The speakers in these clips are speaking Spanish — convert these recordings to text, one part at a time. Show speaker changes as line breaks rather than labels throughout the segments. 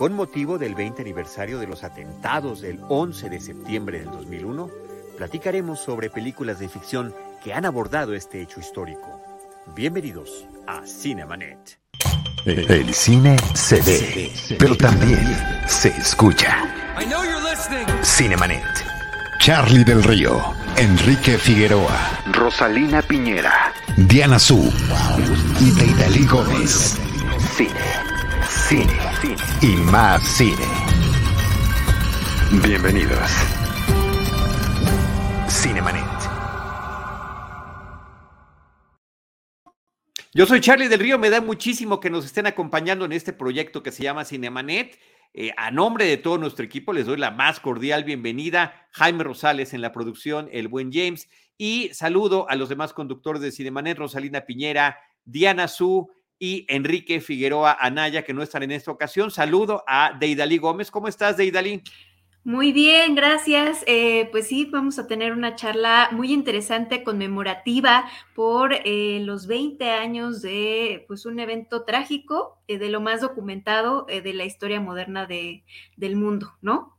Con motivo del 20 aniversario de los atentados del 11 de septiembre del 2001, platicaremos sobre películas de ficción que han abordado este hecho histórico. Bienvenidos a Cinemanet.
El cine se ve, pero también se escucha. Cinemanet. Charlie del Río, Enrique Figueroa, Rosalina Piñera, Diana Su y Deidali Gómez. Cine, cine, cine y más cine. Bienvenidos. Cinemanet.
Yo soy Charlie del Río, me da muchísimo que nos estén acompañando en este proyecto que se llama Cinemanet. Eh, a nombre de todo nuestro equipo les doy la más cordial bienvenida. Jaime Rosales en la producción, el buen James, y saludo a los demás conductores de Cinemanet, Rosalina Piñera, Diana Su y Enrique Figueroa Anaya, que no están en esta ocasión. Saludo a Deidali Gómez. ¿Cómo estás, Deidali?
Muy bien, gracias. Eh, pues sí, vamos a tener una charla muy interesante, conmemorativa por eh, los 20 años de pues, un evento trágico, eh, de lo más documentado de la historia moderna de, del mundo, ¿no?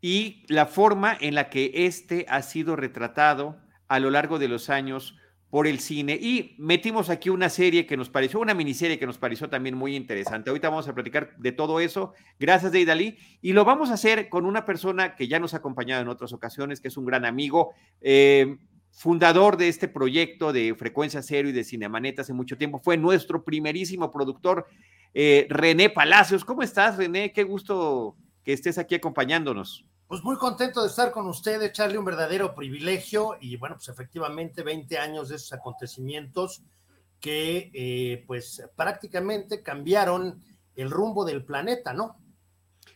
Y la forma en la que este ha sido retratado a lo largo de los años por el cine y metimos aquí una serie que nos pareció, una miniserie que nos pareció también muy interesante. Ahorita vamos a platicar de todo eso, gracias Deidali, y lo vamos a hacer con una persona que ya nos ha acompañado en otras ocasiones, que es un gran amigo, eh, fundador de este proyecto de Frecuencia Cero y de Cinemanet hace mucho tiempo, fue nuestro primerísimo productor, eh, René Palacios. ¿Cómo estás, René? Qué gusto que estés aquí acompañándonos.
Pues muy contento de estar con ustedes, Charlie, un verdadero privilegio y bueno, pues efectivamente 20 años de esos acontecimientos que eh, pues prácticamente cambiaron el rumbo del planeta, ¿no?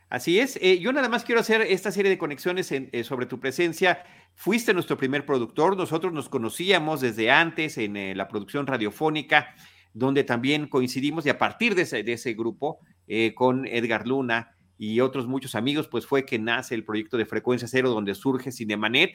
Así es. Eh, yo nada más quiero hacer esta serie de conexiones eh, sobre tu presencia. Fuiste nuestro primer productor, nosotros nos conocíamos desde antes en la producción radiofónica, donde también coincidimos y a partir de ese, de ese grupo con Edgar Luna, y otros muchos amigos, pues fue que nace el proyecto de Frecuencia Cero, donde surge Cinemanet.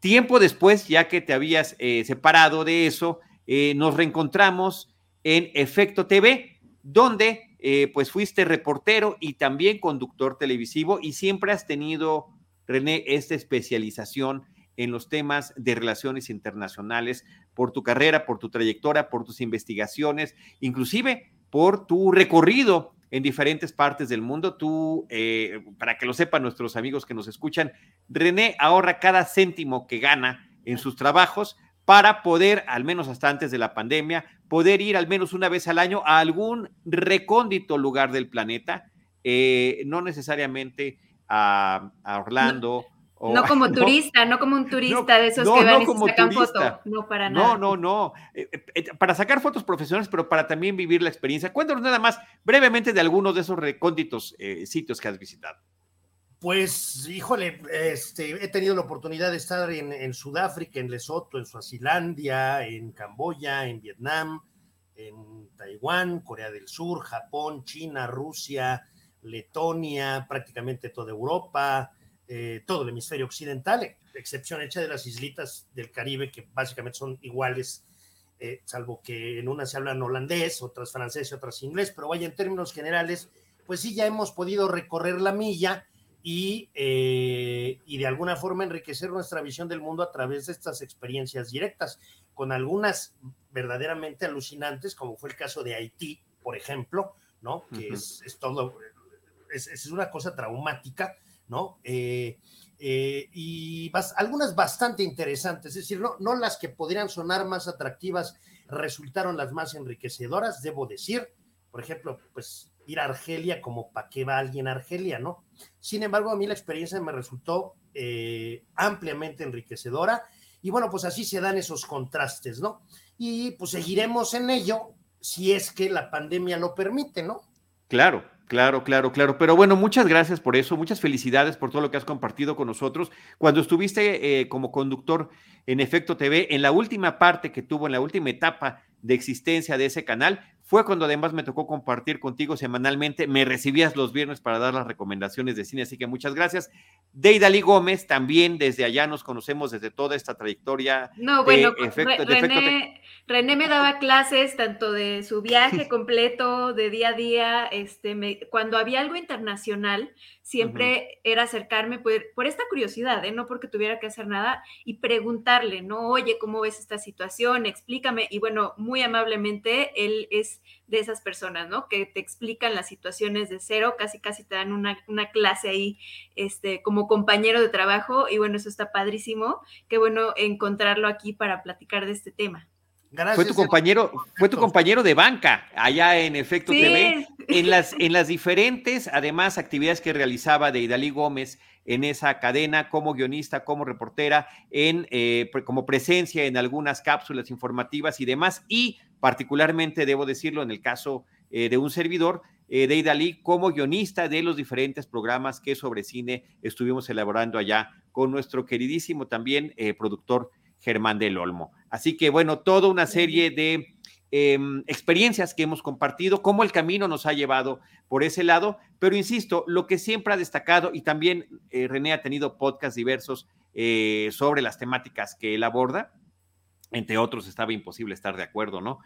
Tiempo después, ya que te habías eh, separado de eso, eh, nos reencontramos en Efecto TV, donde eh, pues fuiste reportero y también conductor televisivo y siempre has tenido, René, esta especialización en los temas de relaciones internacionales por tu carrera, por tu trayectoria, por tus investigaciones, inclusive por tu recorrido en diferentes partes del mundo. Tú, eh, para que lo sepan nuestros amigos que nos escuchan, René ahorra cada céntimo que gana en sus trabajos para poder, al menos hasta antes de la pandemia, poder ir al menos una vez al año a algún recóndito lugar del planeta, eh, no necesariamente a, Orlando.
no como turista, no como un turista de esos que van y sacan foto. No, para nada.
No, no, no. Eh, eh, eh, para sacar fotos profesionales, pero para también vivir la experiencia. Cuéntanos nada más brevemente de algunos de esos recónditos sitios que has visitado.
Pues, híjole, este, he tenido la oportunidad de estar en, Sudáfrica, en Lesoto, en Suazilandia, en Camboya, en Vietnam, en Taiwán, Corea del Sur, Japón, China, Rusia, Letonia, prácticamente toda Europa, eh, todo el hemisferio occidental, excepción hecha de las islitas del Caribe, que básicamente son iguales, eh, salvo que en unas se hablan holandés, otras francés y otras inglés, pero vaya, en términos generales, pues sí, ya hemos podido recorrer la milla y, eh, y de alguna forma enriquecer nuestra visión del mundo a través de estas experiencias directas, con algunas verdaderamente alucinantes, como fue el caso de Haití, por ejemplo, ¿no? Que es, todo, es una cosa traumática, ¿no? Eh, eh, y algunas bastante interesantes, es decir, no, no las que podrían sonar más atractivas resultaron las más enriquecedoras, debo decir. Por ejemplo, pues ir a Argelia como para qué va alguien a Argelia, ¿no? Sin embargo, a mí la experiencia me resultó eh, ampliamente enriquecedora y bueno, pues así se dan esos contrastes, ¿no? Y pues seguiremos en ello si es que la pandemia lo permite, ¿no?
Claro, Claro, claro, claro. Pero bueno, muchas gracias por eso, muchas felicidades por todo lo que has compartido con nosotros. Cuando estuviste eh, como conductor en Efecto TV, en la última parte que tuvo, en la última etapa de existencia de ese canal, fue cuando además me tocó compartir contigo semanalmente. Me recibías los viernes para dar las recomendaciones de cine, así que muchas gracias. Deidali Gómez, también desde allá nos conocemos desde toda esta trayectoria.
No, bueno, René, me daba clases tanto de su viaje completo, de día a día, este, cuando había algo internacional, siempre era acercarme por, por esta curiosidad, ¿eh? no porque tuviera que hacer nada, y preguntarle, ¿no? Oye, ¿cómo ves esta situación? Explícame. Y bueno, muy amablemente, él es de esas personas, ¿no? Que te explican las situaciones de cero, casi casi te dan una, una clase ahí, este, como compañero de trabajo, y bueno, eso está padrísimo. Qué bueno encontrarlo aquí para platicar de este tema
fue tu compañero, fue tu compañero de banca allá en Efecto TV, en las, en las diferentes, además, actividades que realizaba de Idalí Gómez en esa cadena como guionista, como reportera, en, eh, como presencia en algunas cápsulas informativas y demás, y particularmente, debo decirlo, en el caso eh, de un servidor, eh, de Idalí como guionista de los diferentes programas que sobre cine estuvimos elaborando allá con nuestro queridísimo también productor Germán del Olmo. Así que bueno, toda una serie de em, experiencias que hemos compartido, cómo el camino nos ha llevado por ese lado, pero insisto, lo que siempre ha destacado, y también eh, René ha tenido podcasts diversos eh, sobre las temáticas que él aborda, entre otros estaba imposible estar de acuerdo, ¿no?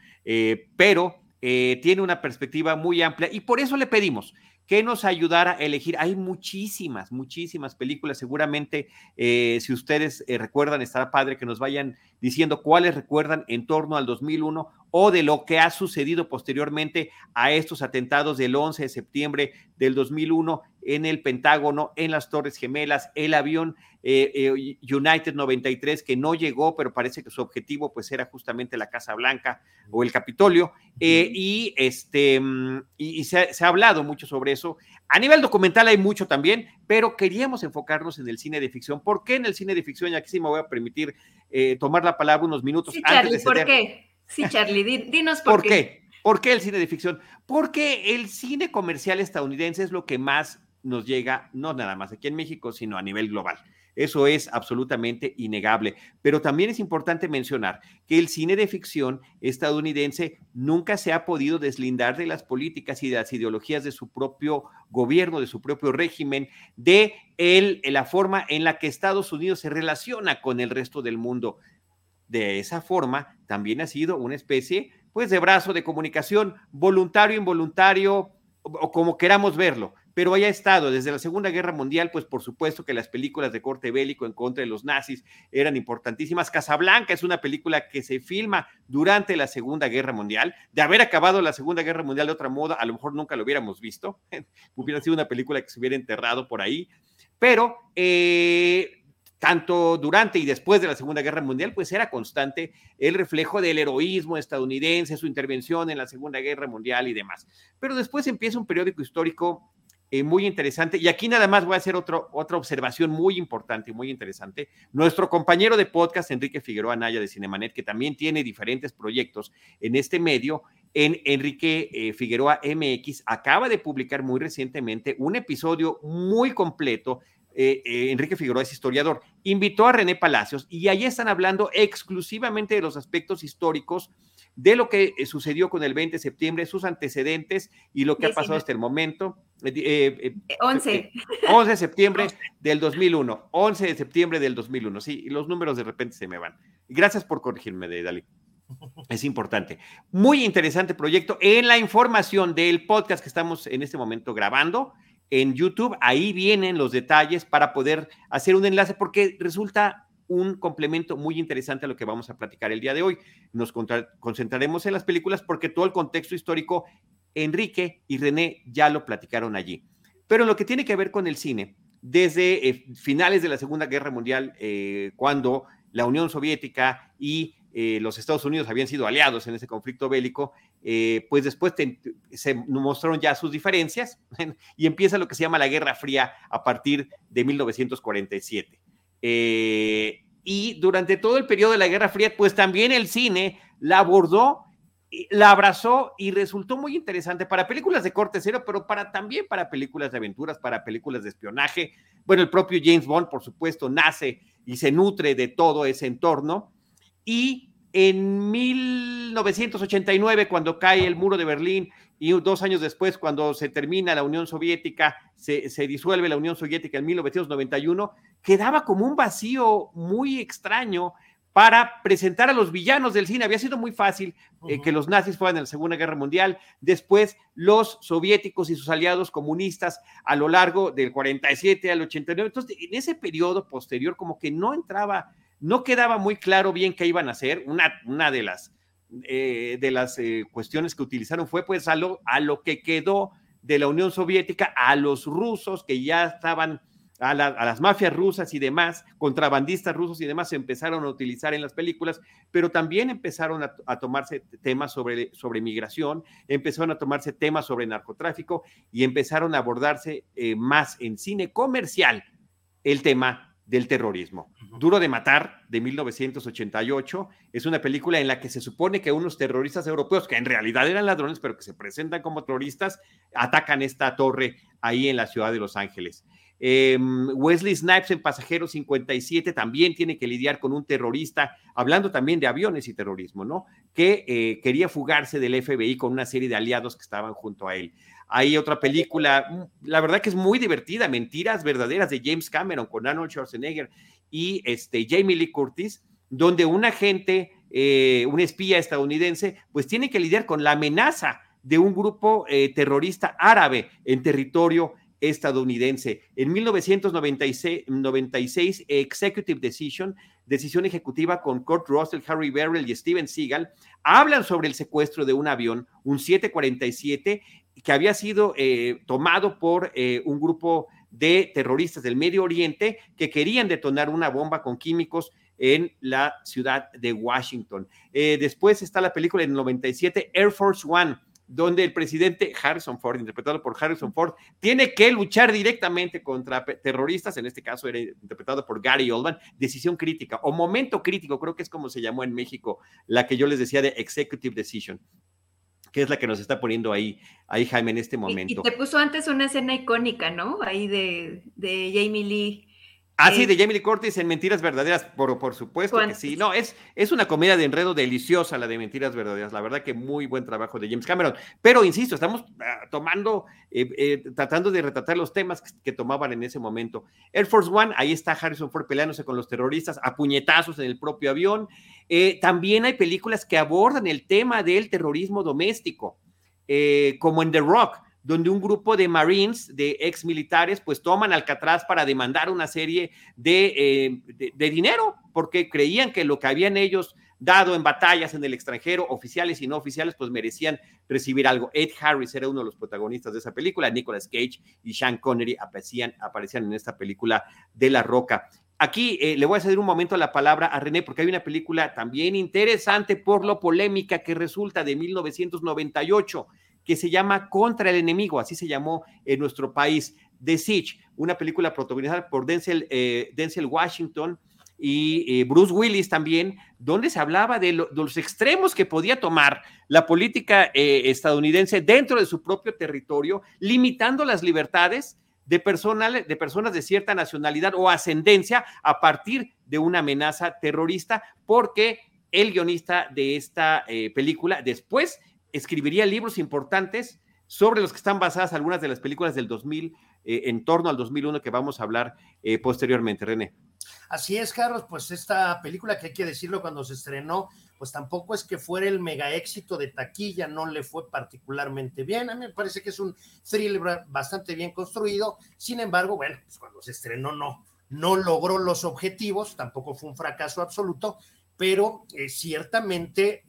Eh, tiene una perspectiva muy amplia y por eso le pedimos que nos ayudara a elegir. Hay muchísimas, muchísimas películas. Seguramente, eh, si ustedes eh, recuerdan, estará padre que nos vayan diciendo cuáles recuerdan en torno al 2001 o de lo que ha sucedido posteriormente a estos atentados del 11 de septiembre del 2001 en el Pentágono, en las Torres Gemelas, el avión eh, eh, United 93 que no llegó, pero parece que su objetivo pues era justamente la Casa Blanca o el Capitolio. Eh, y este, mm, y, se, se, ha hablado mucho sobre eso. A nivel documental hay mucho también, pero queríamos enfocarnos en el cine de ficción. ¿Por qué en el cine de ficción? Y aquí sí me voy a permitir tomar la palabra unos minutos.
Sí, Charlie, ¿por qué? Sí, Charlie, dinos por,
¿Por qué? ¿Por qué el cine de ficción? Porque el cine comercial estadounidense es lo que más nos llega, no nada más aquí en México, sino a nivel global. Eso es absolutamente innegable. Pero también es importante mencionar que el cine de ficción estadounidense nunca se ha podido deslindar de las políticas y de las ideologías de su propio gobierno, de su propio régimen, de la forma en la que Estados Unidos se relaciona con el resto del mundo. De esa forma, también ha sido una especie, pues, de brazo de comunicación voluntario, involuntario, o como queramos verlo pero haya estado desde la Segunda Guerra Mundial, pues por supuesto que las películas de corte bélico en contra de los nazis eran importantísimas. Casablanca es una película que se filma durante la Segunda Guerra Mundial. De haber acabado la Segunda Guerra Mundial de otra moda, a lo mejor nunca lo hubiéramos visto. Hubiera sido una película que se hubiera enterrado por ahí. Pero eh, tanto durante y después de la Segunda Guerra Mundial, pues era constante el reflejo del heroísmo estadounidense, su intervención en la Segunda Guerra Mundial y demás. Pero después empieza un periódico histórico eh, muy interesante. Y aquí nada más voy a hacer otra observación muy importante y muy interesante. Nuestro compañero de podcast, Enrique Figueroa Naya de Cinemanet, que también tiene diferentes proyectos en este medio, en Enrique eh, Figueroa MX, acaba de publicar muy recientemente un episodio muy completo eh, Enrique Figueroa es historiador, invitó a René Palacios y ahí están hablando exclusivamente de los aspectos históricos de lo que eh, sucedió con el 20 de septiembre, sus antecedentes y lo que ha pasado hasta el momento.
11.
Eh, 11 de septiembre del 2001. 11 de septiembre del 2001. Sí, y los números de repente se me van. Gracias por corregirme, Dalí. Es importante. Muy interesante proyecto. En la información del podcast que estamos en este momento grabando en YouTube, ahí vienen los detalles para poder hacer un enlace porque resulta un complemento muy interesante a lo que vamos a platicar el día de hoy. Nos concentraremos en las películas porque todo el contexto histórico, Enrique y René ya lo platicaron allí. Pero en lo que tiene que ver con el cine, desde eh, finales de la Segunda Guerra Mundial, eh, cuando la Unión Soviética y eh, los Estados Unidos habían sido aliados en ese conflicto bélico, pues después se mostraron ya sus diferencias y empieza lo que se llama la Guerra Fría a partir de 1947. Eh, y durante todo el periodo de la Guerra Fría, pues también el cine la abordó, la abrazó y resultó muy interesante para películas de corte cero, pero para también para películas de aventuras, para películas de espionaje. Bueno, el propio James Bond, por supuesto, nace y se nutre de todo ese entorno. Y En 1989, cuando cae el muro de Berlín y dos años después, cuando se termina la Unión Soviética, se, se, disuelve la Unión Soviética en 1991, quedaba como un vacío muy extraño para presentar a los villanos del cine. Había sido muy fácil eh, que los nazis fueran en la Segunda Guerra Mundial, después los soviéticos y sus aliados comunistas a lo largo del 47 al 89. Entonces, en ese periodo posterior, como que no entraba, no quedaba muy claro bien qué iban a hacer. Una, una de las, eh, de las eh, cuestiones que utilizaron fue pues a lo, a lo que quedó de la Unión Soviética, a los rusos que ya estaban a, las mafias rusas y demás, contrabandistas rusos y demás, se empezaron a utilizar en las películas, pero también empezaron a, tomarse temas sobre, sobre migración, empezaron a tomarse temas sobre narcotráfico y empezaron a abordarse eh, más en cine comercial el tema del terrorismo. Duro de Matar, de 1988, es una película en la que se supone que unos terroristas europeos, que en realidad eran ladrones, pero que se presentan como terroristas, atacan esta torre ahí en la ciudad de Los Ángeles. Em, Wesley Snipes en Pasajero 57 también tiene que lidiar con un terrorista, hablando también de aviones y terrorismo, ¿no? Que eh, quería fugarse del FBI con una serie de aliados que estaban junto a él. Hay otra película, mm, la verdad que es muy divertida, Mentiras Verdaderas de James Cameron con Arnold Schwarzenegger y este, Jamie Lee Curtis, donde un agente, eh, un espía estadounidense, pues tiene que lidiar con la amenaza de un grupo eh, terrorista árabe en territorio estadounidense. En 1996, Executive Decision, decisión ejecutiva con Kurt Russell, Harry Barrell y Steven Seagal, hablan sobre el secuestro de un avión, un 747, que había sido eh, tomado por eh, un grupo de terroristas del Medio Oriente que querían detonar una bomba con químicos en la ciudad de Washington. Eh, después está la película en 97, Air Force One donde el presidente Harrison Ford, interpretado por Harrison Ford, tiene que luchar directamente contra terroristas, en este caso era interpretado por Gary Oldman, decisión crítica o momento crítico, creo que es como se llamó en México, la que yo les decía de Executive Decision que es la que nos está poniendo ahí, ahí Jaime en este momento.
Y, te puso antes una escena icónica, ¿no? Ahí de, de Jamie Lee
Ah, sí, de Jamie Lee Curtis en Mentiras Verdaderas, por, por supuesto que sí. No, es, es una comedia de enredo deliciosa la de Mentiras Verdaderas. La verdad que muy buen trabajo de James Cameron. Pero insisto, estamos ah, tomando, eh, eh, tratando de retratar los temas que, tomaban en ese momento. Air Force One, ahí está Harrison Ford peleándose con los terroristas a puñetazos en el propio avión. Eh, también hay películas que abordan el tema del terrorismo doméstico, como en The Rock donde un grupo de Marines, de ex militares, pues toman Alcatraz para demandar una serie eh, de, de, dinero, porque creían que lo que habían ellos dado en batallas en el extranjero, oficiales y no oficiales, pues merecían recibir algo. Ed Harris era uno de los protagonistas de esa película, Nicolas Cage y Sean Connery aparecían, aparecían en esta película de La Roca. Aquí eh, le voy a ceder un momento la palabra a René porque hay una película también interesante por lo polémica que resulta de 1998 que se llama Contra el Enemigo, así se llamó en nuestro país, The Siege, una película protagonizada por Denzel, eh, Denzel Washington y eh, Bruce Willis también, donde se hablaba de, los extremos que podía tomar la política eh, estadounidense dentro de su propio territorio, limitando las libertades de, de personas de cierta nacionalidad o ascendencia a partir de una amenaza terrorista, porque el guionista de esta película después escribiría libros importantes sobre los que están basadas algunas de las películas del 2000, eh, en torno al 2001 que vamos a hablar eh, posteriormente, René.
Así es, Carlos, pues esta película que hay que decirlo cuando se estrenó, pues tampoco es que fuera el mega éxito de taquilla, no le fue particularmente bien. A mí me parece que es un thriller bastante bien construido. Sin embargo, bueno, pues cuando se estrenó no, no logró los objetivos, tampoco fue un fracaso absoluto, pero eh, ciertamente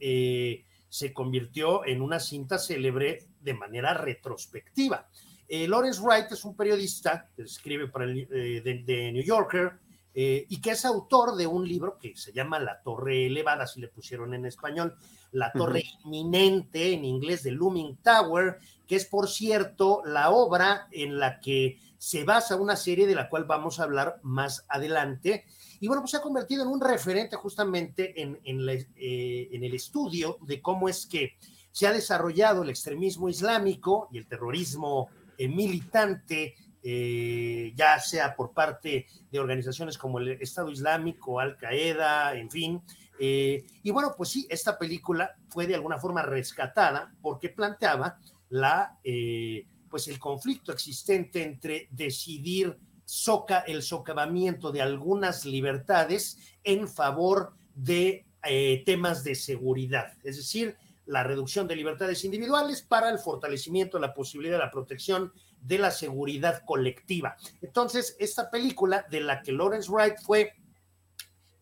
se convirtió en una cinta célebre de manera retrospectiva. Eh, Lawrence Wright es un periodista que escribe para el, eh, de, New Yorker eh, y que es autor de un libro que se llama La Torre Elevada, si le pusieron en español, La Torre Inminente, en inglés de Looming Tower, que es, por cierto, la obra en la que se basa una serie de la cual vamos a hablar más adelante y bueno, pues se ha convertido en un referente justamente en, eh, en, el estudio de cómo es que se ha desarrollado el extremismo islámico y el terrorismo eh, militante, eh, ya sea por parte de organizaciones como el Estado Islámico, Al Qaeda, en fin, y bueno, pues sí, esta película fue de alguna forma rescatada porque planteaba la, pues el conflicto existente entre decidir soca, el socavamiento de algunas libertades en favor de eh, temas de seguridad, es decir, la reducción de libertades individuales para el fortalecimiento de la posibilidad de la protección de la seguridad colectiva. Entonces, esta película de la que Lawrence Wright fue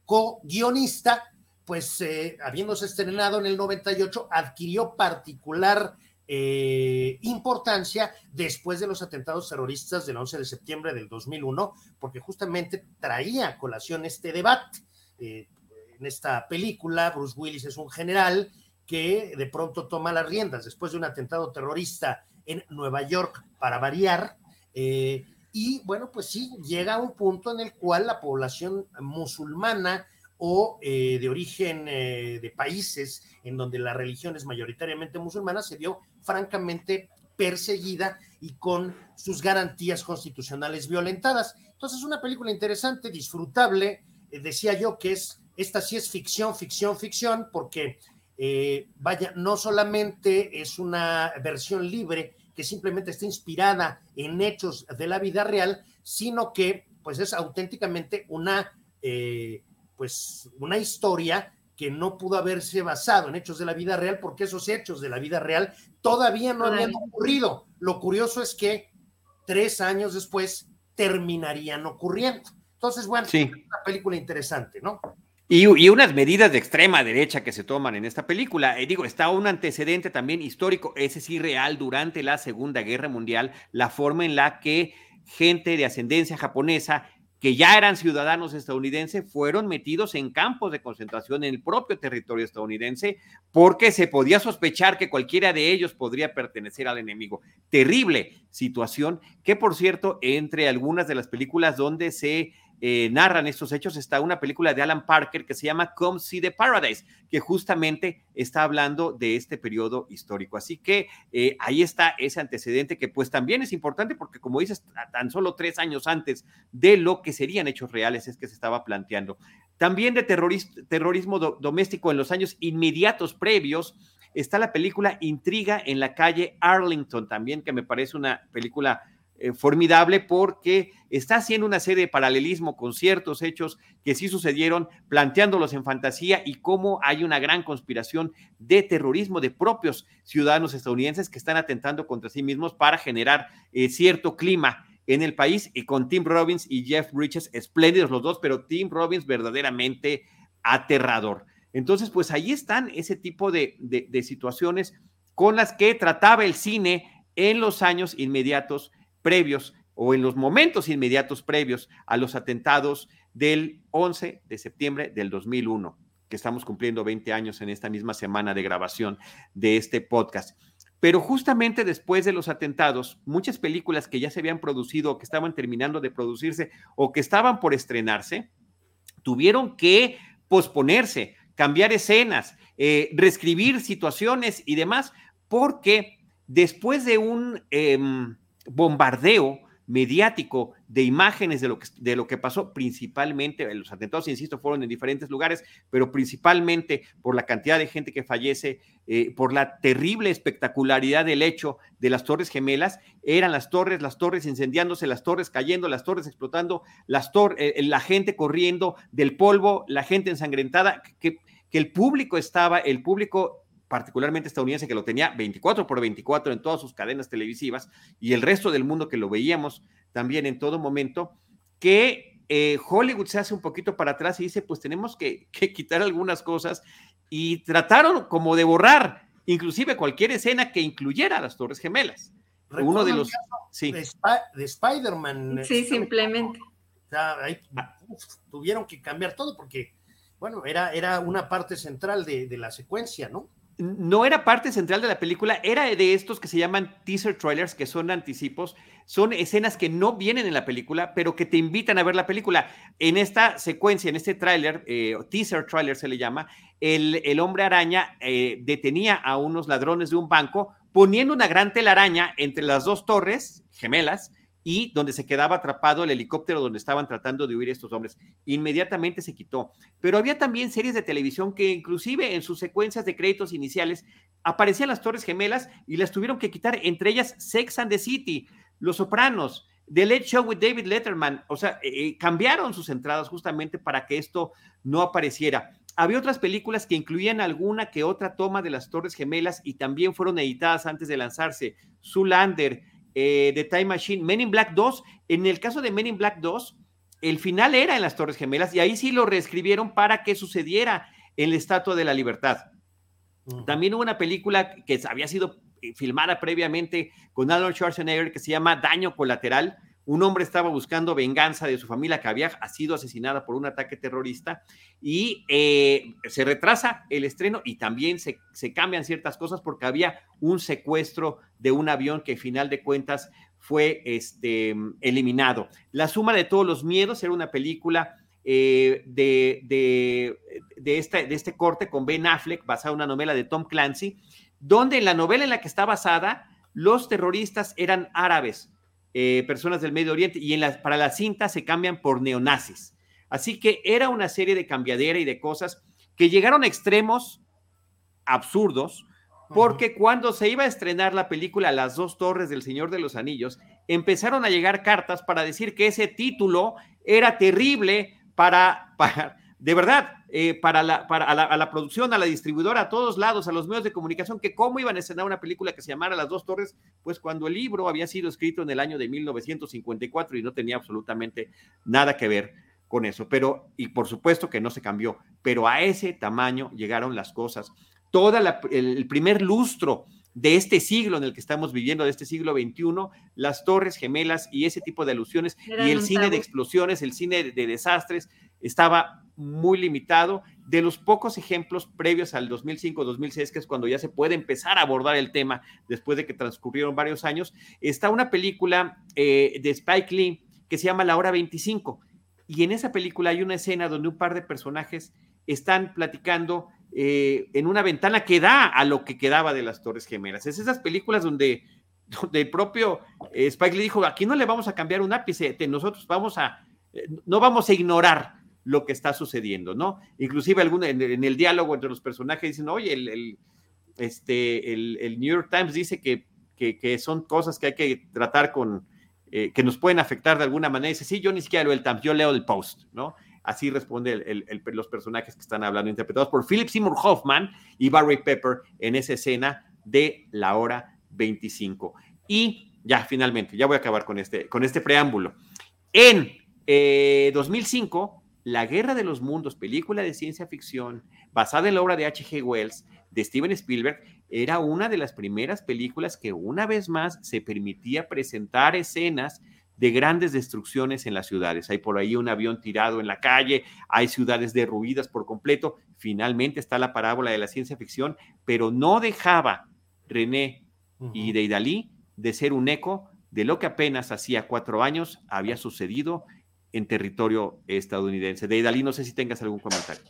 co-guionista, pues eh, habiéndose estrenado en el 98, adquirió particular eh, importancia después de los atentados terroristas del 11 de septiembre del 2001, porque justamente traía a colación este debate. Eh, en esta película, Bruce Willis es un general que de pronto toma las riendas después de un atentado terrorista en Nueva York para variar. Eh, y bueno, pues sí, llega a un punto en el cual la población musulmana o eh, de origen eh, de países en donde la religión es mayoritariamente musulmana se vio francamente perseguida y con sus garantías constitucionales violentadas. Entonces, una película interesante, disfrutable. decía yo que es, esta sí es ficción, ficción, ficción, porque eh, vaya, no solamente es una versión libre que simplemente está inspirada en hechos de la vida real, sino que pues es auténticamente una, eh, pues una historia que no pudo haberse basado en hechos de la vida real porque esos hechos de la vida real todavía no habían ocurrido. Lo curioso es que tres años después terminarían ocurriendo. Entonces, bueno, es una película interesante, ¿no?
Y, unas medidas de extrema derecha que se toman en esta película. Eh, digo, está un antecedente también histórico, ese sí real, durante la Segunda Guerra Mundial, la forma en la que gente de ascendencia japonesa que ya eran ciudadanos estadounidenses, fueron metidos en campos de concentración en el propio territorio estadounidense porque se podía sospechar que cualquiera de ellos podría pertenecer al enemigo. Terrible situación que, por cierto, entre algunas de las películas donde se eh, narran estos hechos está una película de Alan Parker que se llama Come See the Paradise, que justamente está hablando de este periodo histórico. Así que eh, ahí está ese antecedente que pues también es importante porque como dices, tan solo tres años antes de lo que serían hechos reales es que se estaba planteando. También de terrorismo doméstico en los años inmediatos previos está la película Intriga en la calle Arlington, también que me parece una película eh, formidable porque está haciendo una serie de paralelismo con ciertos hechos que sí sucedieron, planteándolos en fantasía y cómo hay una gran conspiración de terrorismo de propios ciudadanos estadounidenses que están atentando contra sí mismos para generar eh, cierto clima en el país y con Tim Robbins y Jeff Bridges, espléndidos los dos, pero Tim Robbins verdaderamente aterrador. Entonces, pues ahí están ese tipo de, de situaciones con las que trataba el cine en los años inmediatos previos o en los momentos inmediatos previos a los atentados del 11 de septiembre del 2001, que estamos cumpliendo 20 años en esta misma semana de grabación de este podcast. Pero justamente después de los atentados, muchas películas que ya se habían producido o que estaban terminando de producirse o que estaban por estrenarse, tuvieron que posponerse, cambiar escenas, eh, reescribir situaciones y demás, porque después de un... Em, bombardeo mediático de imágenes de lo que, de lo que pasó, principalmente, los atentados, insisto, fueron en diferentes lugares, pero principalmente por la cantidad de gente que fallece, eh, por la terrible espectacularidad del hecho de las Torres Gemelas, eran las torres, las torres incendiándose, las torres cayendo, las torres explotando, las torres, eh, la gente corriendo del polvo, la gente ensangrentada, que, que el público estaba, el público particularmente estadounidense, que lo tenía 24 por 24 en todas sus cadenas televisivas, y el resto del mundo que lo veíamos también en todo momento, que eh, Hollywood se hace un poquito para atrás y dice, pues tenemos que, quitar algunas cosas, y trataron como de borrar inclusive cualquier escena que incluyera las Torres Gemelas. Uno de los...
Sí. De, Spider-Man.
Sí, simplemente.
tuvieron que cambiar todo porque, bueno, era, era una parte central de, de la secuencia, ¿no?
No era parte central de la película, era de estos que se llaman teaser trailers, que son anticipos, son escenas que no vienen en la película, pero que te invitan a ver la película. En esta secuencia, en este trailer, eh, teaser trailer se le llama, el, hombre araña eh, detenía a unos ladrones de un banco poniendo una gran telaraña entre las dos torres gemelas y donde se quedaba atrapado el helicóptero donde estaban tratando de huir estos hombres. Inmediatamente se quitó. Pero había también series de televisión que inclusive en sus secuencias de créditos iniciales aparecían las Torres Gemelas y las tuvieron que quitar, entre ellas Sex and the City, Los Sopranos, The Late Show with David Letterman. O sea, eh, eh, cambiaron sus entradas justamente para que esto no apareciera. Había otras películas que incluían alguna que otra toma de las Torres Gemelas y también fueron editadas antes de lanzarse. Zoolander, eh, The Time Machine, Men in Black 2. En el caso de Men in Black 2, el final era en las Torres Gemelas y ahí sí lo reescribieron para que sucediera en la Estatua de la Libertad. También hubo una película que había sido eh, filmada previamente con Arnold Schwarzenegger que se llama Daño Colateral. Un hombre estaba buscando venganza de su familia que había sido asesinada por un ataque terrorista y eh, se retrasa el estreno y también se, se, cambian ciertas cosas porque había un secuestro de un avión que, al final de cuentas, fue este, eliminado. La suma de todos los miedos era una película eh, de, de, de, este, de este corte con Ben Affleck, basada en una novela de Tom Clancy, donde en la novela en la que está basada, los terroristas eran árabes, eh, personas del Medio Oriente, y en para la cinta se cambian por neonazis. Así que era una serie de cambiadera y de cosas que llegaron a extremos absurdos, porque cuando se iba a estrenar la película Las dos torres del Señor de los Anillos, empezaron a llegar cartas para decir que ese título era terrible para, para de verdad, eh, para, la, para a la, producción, a la distribuidora, a todos lados, a los medios de comunicación, que cómo iban a estrenar una película que se llamara Las dos torres, pues cuando el libro había sido escrito en el año de 1954 y no tenía absolutamente nada que ver con eso. Pero, y por supuesto que no se cambió, pero a ese tamaño llegaron las cosas toda el primer lustro de este siglo en el que estamos viviendo, de este siglo XXI, las torres gemelas y ese tipo de alusiones y el cine de explosiones, el cine de, desastres, estaba muy limitado. De los pocos ejemplos previos al 2005-2006, que es cuando ya se puede empezar a abordar el tema después de que transcurrieron varios años, está una película eh, de Spike Lee que se llama La Hora 25. Y en esa película hay una escena donde un par de personajes están platicando eh, en una ventana que da a lo que quedaba de las Torres Gemelas. Es esas películas donde, el propio eh, Spike le dijo, aquí no le vamos a cambiar un ápice, nosotros vamos a, eh, no vamos a ignorar lo que está sucediendo, ¿no? Inclusive en, el diálogo entre los personajes dicen, oye, el, este, el, New York Times dice que, que, son cosas que hay que tratar con, que nos pueden afectar de alguna manera. dice, sí, yo ni siquiera leo el Times, yo leo el Post, ¿no? Así responde los personajes que están hablando, interpretados por Philip Seymour Hoffman y Barry Pepper en esa escena de la hora 25. Y ya, finalmente, ya voy a acabar con este, con este preámbulo. En 2005, eh, La Guerra de los Mundos, película de ciencia ficción basada en la obra de H.G. Wells de Steven Spielberg, era una de las primeras películas que una vez más se permitía presentar escenas de grandes destrucciones en las ciudades. Hay por ahí un avión tirado en la calle, hay ciudades derruidas por completo. Finalmente está la parábola de la ciencia ficción, pero no dejaba René y Deidali de ser un eco de lo que apenas hacía cuatro años había sucedido en territorio estadounidense. Deidali, no sé si tengas algún comentario.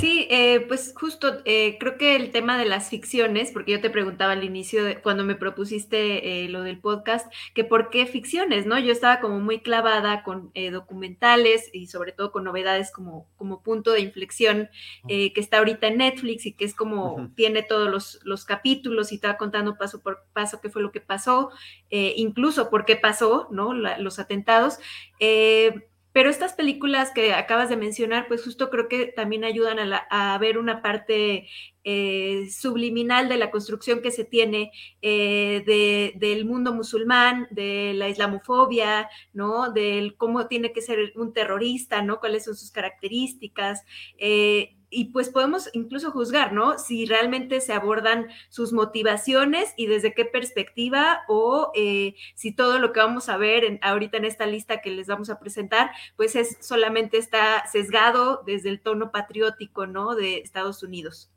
Sí, eh, pues justo eh, creo que el tema de las ficciones, porque yo te preguntaba al inicio, de, cuando me propusiste eh, lo del podcast, que por qué ficciones, ¿no? Yo estaba como muy clavada con documentales y sobre todo con novedades como, como punto de inflexión que está ahorita en Netflix y que es como tiene todos los, los, capítulos y va contando paso por paso qué fue lo que pasó, incluso por qué pasó, ¿no? los atentados. Pero estas películas que acabas de mencionar, pues justo creo que también ayudan a, ver una parte eh, subliminal de la construcción que se tiene eh, del mundo musulmán, de la islamofobia, ¿no? Del cómo tiene que ser un terrorista, ¿no? Cuáles son sus características. Eh, y pues podemos incluso juzgar, ¿no? Si realmente se abordan sus motivaciones y desde qué perspectiva o eh, si todo lo que vamos a ver ahorita en esta lista que les vamos a presentar, pues es solamente está sesgado desde el tono patriótico, ¿no? De Estados Unidos.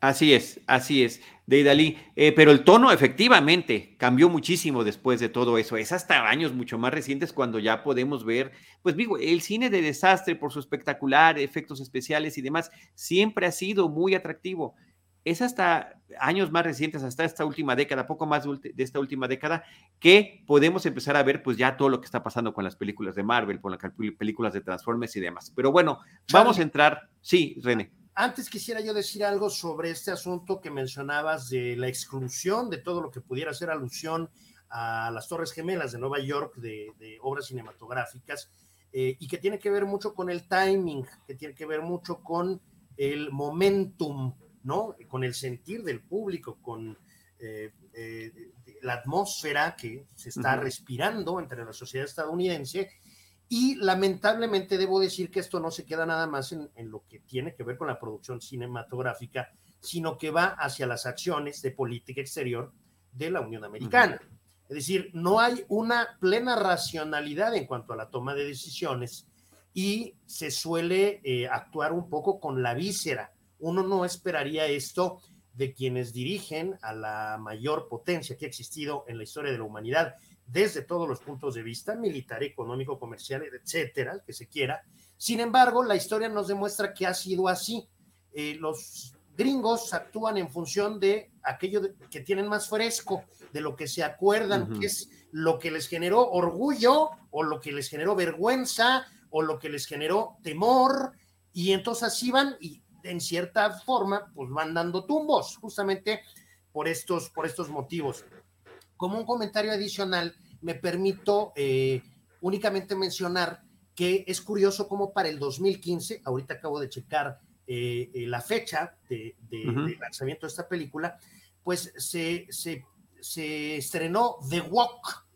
Así es, así es, de Dalí. Eh, pero el tono efectivamente cambió muchísimo después de todo eso. Es hasta años mucho más recientes cuando ya podemos ver, pues digo, el cine de desastre por su espectacular, efectos especiales y demás, siempre ha sido muy atractivo. es hasta años más recientes, hasta esta última década, poco más de esta última década, que podemos empezar a ver pues ya todo lo que está pasando con las películas de Marvel, con las películas de Transformers y demás. Pero bueno, vamos a entrar. Sí, René.
Antes quisiera yo decir algo sobre este asunto que mencionabas de la exclusión de todo lo que pudiera hacer alusión a las Torres Gemelas de Nueva York de, obras cinematográficas eh, y que tiene que ver mucho con el timing, que tiene que ver mucho con el momentum, ¿no? Con el sentir del público, con eh, eh, la atmósfera que se está respirando entre la sociedad estadounidense. Y lamentablemente debo decir que esto no se queda nada más en, lo que tiene que ver con la producción cinematográfica, sino que va hacia las acciones de política exterior de la Unión Americana. Es decir, no hay una plena racionalidad en cuanto a la toma de decisiones y se suele eh, actuar un poco con la víscera. Uno no esperaría esto de quienes dirigen a la mayor potencia que ha existido en la historia de la humanidad desde todos los puntos de vista, militar, económico, comercial, etcétera, que se quiera. Sin embargo, la historia nos demuestra que ha sido así. Eh, los gringos actúan en función de aquello que tienen más fresco, de lo que se acuerdan, que es lo que les generó orgullo o lo que les generó vergüenza o lo que les generó temor, y entonces así van y en cierta forma pues van dando tumbos, justamente por estos, por estos motivos. Como un comentario adicional, me permito eh, únicamente mencionar que es curioso como para el 2015, ahorita acabo de checar eh, eh, la fecha de, lanzamiento de esta película, pues se, se, estrenó The Walk,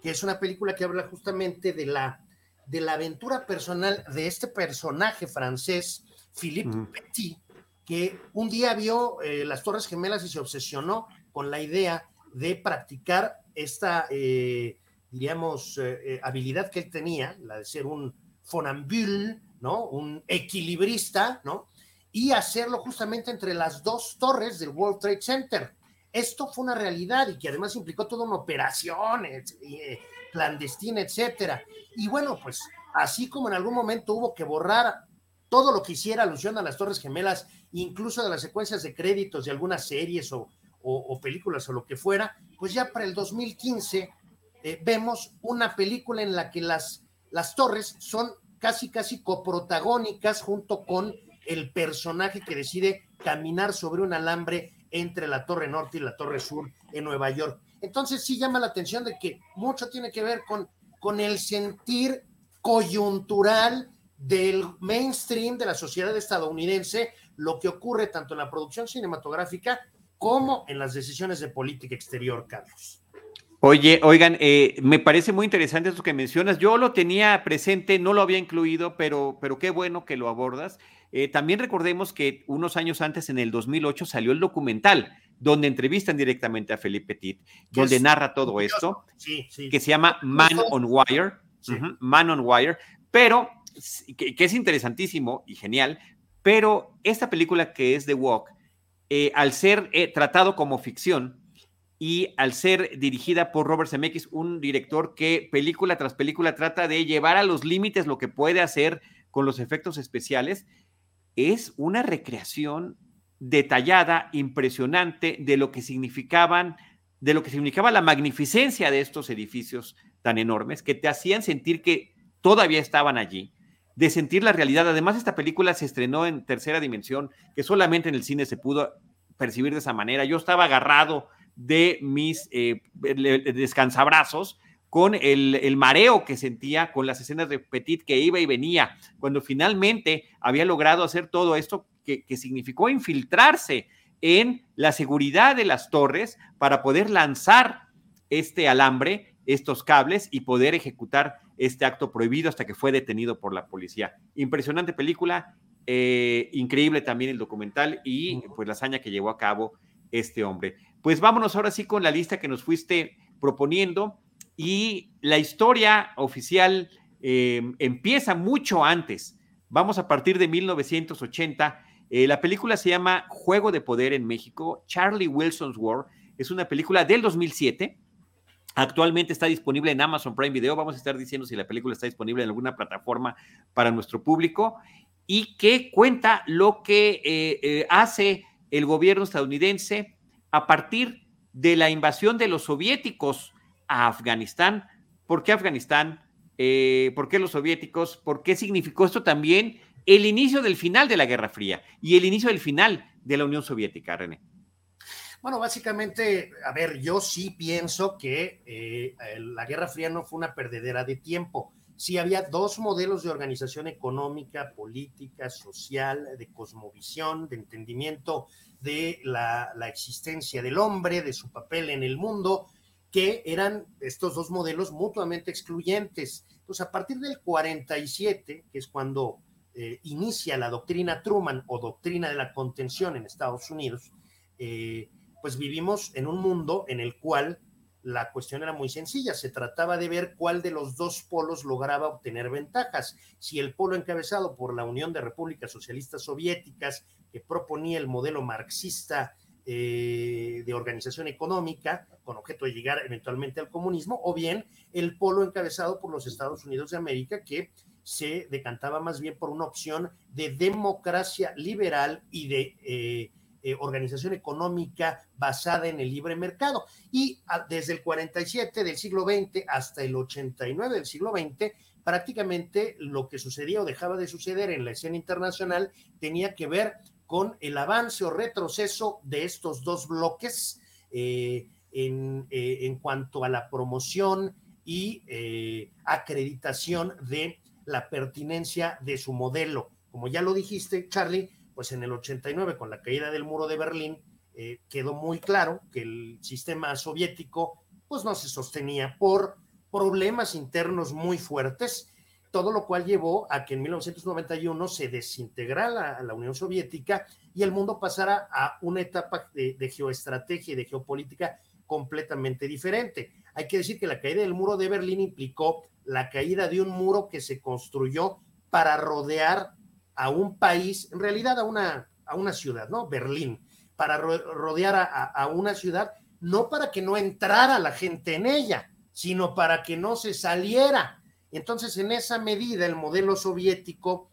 que es una película que habla justamente de la, de la aventura personal de este personaje francés, Philippe Petit, que un día vio eh, las Torres Gemelas y se obsesionó con la idea de practicar esta, diríamos, habilidad que él tenía, la de ser un fonambule, ¿no? Un equilibrista, ¿no? y hacerlo justamente entre las dos torres del World Trade Center. Esto fue una realidad y que además implicó toda una operación eh, clandestina, etcétera. Y bueno, pues así como en algún momento hubo que borrar todo lo que hiciera alusión a las Torres Gemelas, incluso de las secuencias de créditos de algunas series o, películas o lo que fuera, pues ya para el 2015 eh, vemos una película en la que las, las torres son casi, casi coprotagónicas junto con el personaje que decide caminar sobre un alambre entre la Torre Norte y la Torre Sur en Nueva York. Entonces sí llama la atención de que mucho tiene que ver con, con el sentir coyuntural del mainstream de la sociedad estadounidense, lo que ocurre tanto en la producción cinematográfica como en las decisiones de política exterior, Carlos.
Oye, oigan, eh, me parece muy interesante esto que mencionas. Yo lo tenía presente, no lo había incluido, pero, pero qué bueno que lo abordas. Eh, también recordemos que unos años antes, en el 2008, salió el documental donde entrevistan directamente a Felipe Petit, donde narra todo esto, que se llama Man on Wire, Man on Wire, pero que, es interesantísimo y genial, pero esta película que es The Walk, eh, al ser eh, tratado como ficción y al ser dirigida por Robert Zemeckis, un director que película tras película trata de llevar a los límites lo que puede hacer con los efectos especiales, es una recreación detallada, impresionante de lo que significaban, de lo que significaba la magnificencia de estos edificios tan enormes que te hacían sentir que todavía estaban allí, de sentir la realidad. Además, esta película se estrenó en tercera dimensión, que solamente en el cine se pudo percibir de esa manera. Yo estaba agarrado de mis eh, descansabrazos con el, mareo que sentía con las escenas de Petit que iba y venía, cuando finalmente había logrado hacer todo esto que, significó infiltrarse en la seguridad de las torres para poder lanzar este alambre, estos cables y poder ejecutar este acto prohibido hasta que fue detenido por la policía. Impresionante película, eh, increíble también el documental y pues la hazaña que llevó a cabo este hombre. Pues vámonos ahora sí con la lista que nos fuiste proponiendo y la historia oficial em, empieza mucho antes. Vamos a partir de 1980. Eh, la película se llama Juego de Poder en México. Charlie Wilson's War es una película del 2007. Actualmente está disponible en Amazon Prime Video. Vamos a estar diciendo si la película está disponible en alguna plataforma para nuestro público y que cuenta lo que eh, eh, hace el gobierno estadounidense a partir de la invasión de los soviéticos a Afganistán. ¿Por qué Afganistán? Eh, ¿Por qué los soviéticos? ¿Por qué significó esto también el inicio del final de la Guerra Fría y el inicio del final de la Unión Soviética, René?
Bueno, básicamente, a ver, yo sí pienso que eh, la Guerra Fría no fue una perdedera de tiempo. Sí había dos modelos de organización económica, política, social, de cosmovisión, de entendimiento de la, existencia del hombre, de su papel en el mundo, que eran estos dos modelos mutuamente excluyentes. Entonces, a partir del 47, que es cuando eh, inicia la doctrina Truman o doctrina de la contención en Estados Unidos, eh, pues vivimos en un mundo en el cual la cuestión era muy sencilla, se trataba de ver cuál de los dos polos lograba obtener ventajas. Si el polo encabezado por la Unión de Repúblicas Socialistas Soviéticas, que proponía el modelo marxista eh, de organización económica, con objeto de llegar eventualmente al comunismo, o bien el polo encabezado por los Estados Unidos de América, que se decantaba más bien por una opción de democracia liberal y de eh, eh, organización económica basada en el libre mercado. Y desde el 47 del siglo XX hasta el 89 del siglo XX, prácticamente lo que sucedía o dejaba de suceder en la escena internacional tenía que ver con el avance o retroceso de estos dos bloques eh, en, en, cuanto a la promoción y acreditación de la pertinencia de su modelo. Como ya lo dijiste, Charlie, pues en el 89, con la caída del muro de Berlín, eh, quedó muy claro que el sistema soviético pues no se sostenía por problemas internos muy fuertes, todo lo cual llevó a que en 1991 se desintegrara la, Unión Soviética y el mundo pasara a una etapa de geoestrategia y de geopolítica completamente diferente. Hay que decir que la caída del muro de Berlín implicó la caída de un muro que se construyó para rodear a un país, en realidad a una, a una ciudad, ¿no? Berlín, para rodear a, a una ciudad, no para que no entrara la gente en ella, sino para que no se saliera. Entonces, en esa medida, el modelo soviético,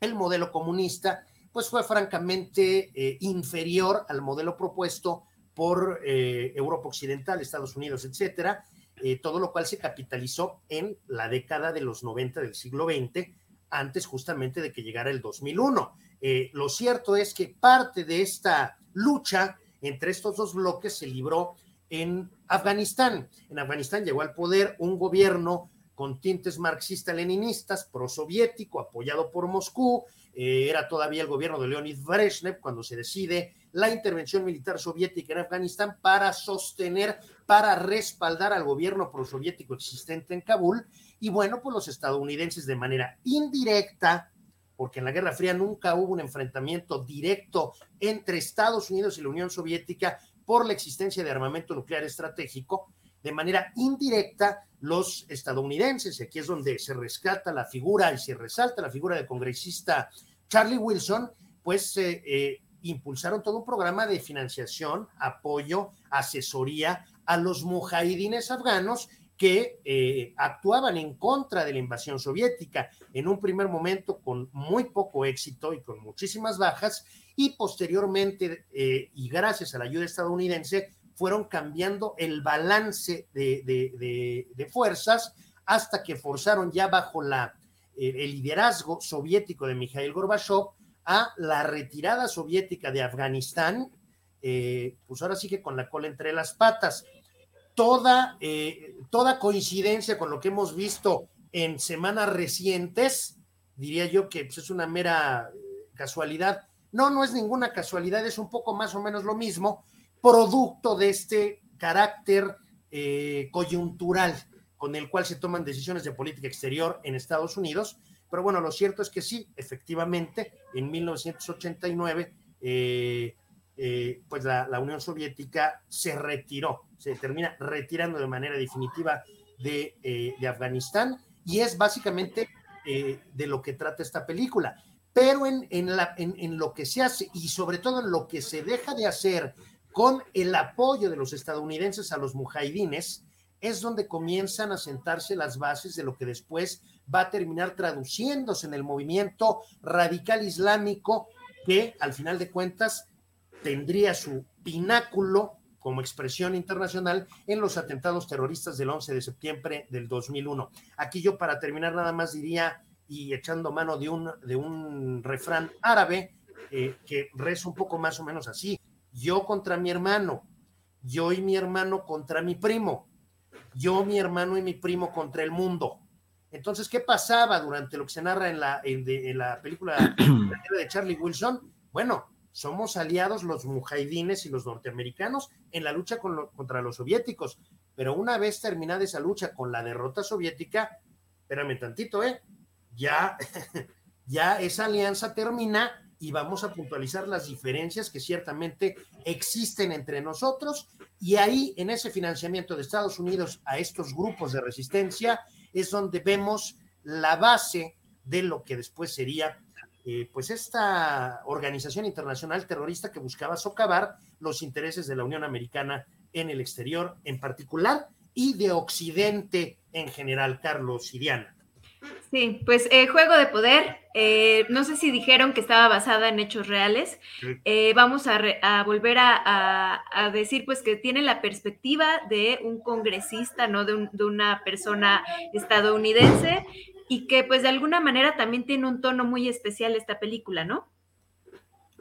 el modelo comunista, pues fue francamente eh, inferior al modelo propuesto por eh, Europa Occidental, Estados Unidos, etcétera, eh, todo lo cual se capitalizó en la década de los 90 del siglo XX, antes justamente de que llegara el 2001. Eh, lo cierto es que parte de esta lucha entre estos dos bloques se libró en Afganistán. En Afganistán llegó al poder un gobierno con tintes marxista-leninistas, prosoviético, apoyado por Moscú. Eh, era todavía el gobierno de Leonid Brezhnev cuando se decide la intervención militar soviética en Afganistán para sostener, para respaldar al gobierno prosoviético existente en Kabul. Y bueno, pues los estadounidenses de manera indirecta, porque en la Guerra Fría nunca hubo un enfrentamiento directo entre Estados Unidos y la Unión Soviética por la existencia de armamento nuclear estratégico, de manera indirecta los estadounidenses, y aquí es donde se rescata la figura y se resalta la figura del congresista Charlie Wilson, pues eh, eh, impulsaron todo un programa de financiación, apoyo, asesoría a los mujahidines afganos que eh, actuaban en contra de la invasión soviética, en un primer momento con muy poco éxito y con muchísimas bajas, y posteriormente, eh, y gracias a la ayuda estadounidense, fueron cambiando el balance de, de fuerzas hasta que forzaron ya bajo la, eh, el liderazgo soviético de Mikhail Gorbachev a la retirada soviética de Afganistán, pues ahora sí que con la cola entre las patas. Toda, eh, toda coincidencia con lo que hemos visto en semanas recientes, diría yo que pues, es una mera eh, casualidad. No, no es ninguna casualidad, es un poco más o menos lo mismo, producto de este carácter coyuntural con el cual se toman decisiones de política exterior en Estados Unidos, pero bueno, lo cierto es que sí, efectivamente, en 1989, eh, eh, pues la, Unión Soviética se retiró, se termina retirando de manera definitiva de, eh, Afganistán y es básicamente de lo que trata esta película. Pero en, la, en lo que se hace y sobre todo en lo que se deja de hacer con el apoyo de los estadounidenses a los mujahidines, es donde comienzan a sentarse las bases de lo que después va a terminar traduciéndose en el movimiento radical islámico que al final de cuentas tendría su pináculo como expresión internacional en los atentados terroristas del 11 de septiembre del 2001. Aquí yo para terminar nada más diría, y echando mano de un, de un refrán árabe, eh, que reza un poco más o menos así, yo contra mi hermano, yo y mi hermano contra mi primo, yo, mi hermano y mi primo contra el mundo. Entonces, ¿qué pasaba durante lo que se narra en la, en, la película de Charlie Wilson? Bueno, somos aliados los mujahidines y los norteamericanos en la lucha contra los soviéticos, pero una vez terminada esa lucha con la derrota soviética, espérame tantito, ¿eh? Ya, ya esa alianza termina y vamos a puntualizar las diferencias que ciertamente existen entre nosotros y ahí en ese financiamiento de Estados Unidos a estos grupos de resistencia es donde vemos la base de lo que después sería eh, pues esta organización internacional terrorista que buscaba socavar los intereses de la Unión Americana en el exterior en particular y de Occidente en general, Carlos Siriana.
Sí, pues eh, Juego de Poder, eh, no sé si dijeron que estaba basada en hechos reales. Eh, vamos a, volver a, decir pues que tiene la perspectiva de un congresista, no de, de, una persona estadounidense y que pues de alguna manera también tiene un tono muy especial esta película, ¿no?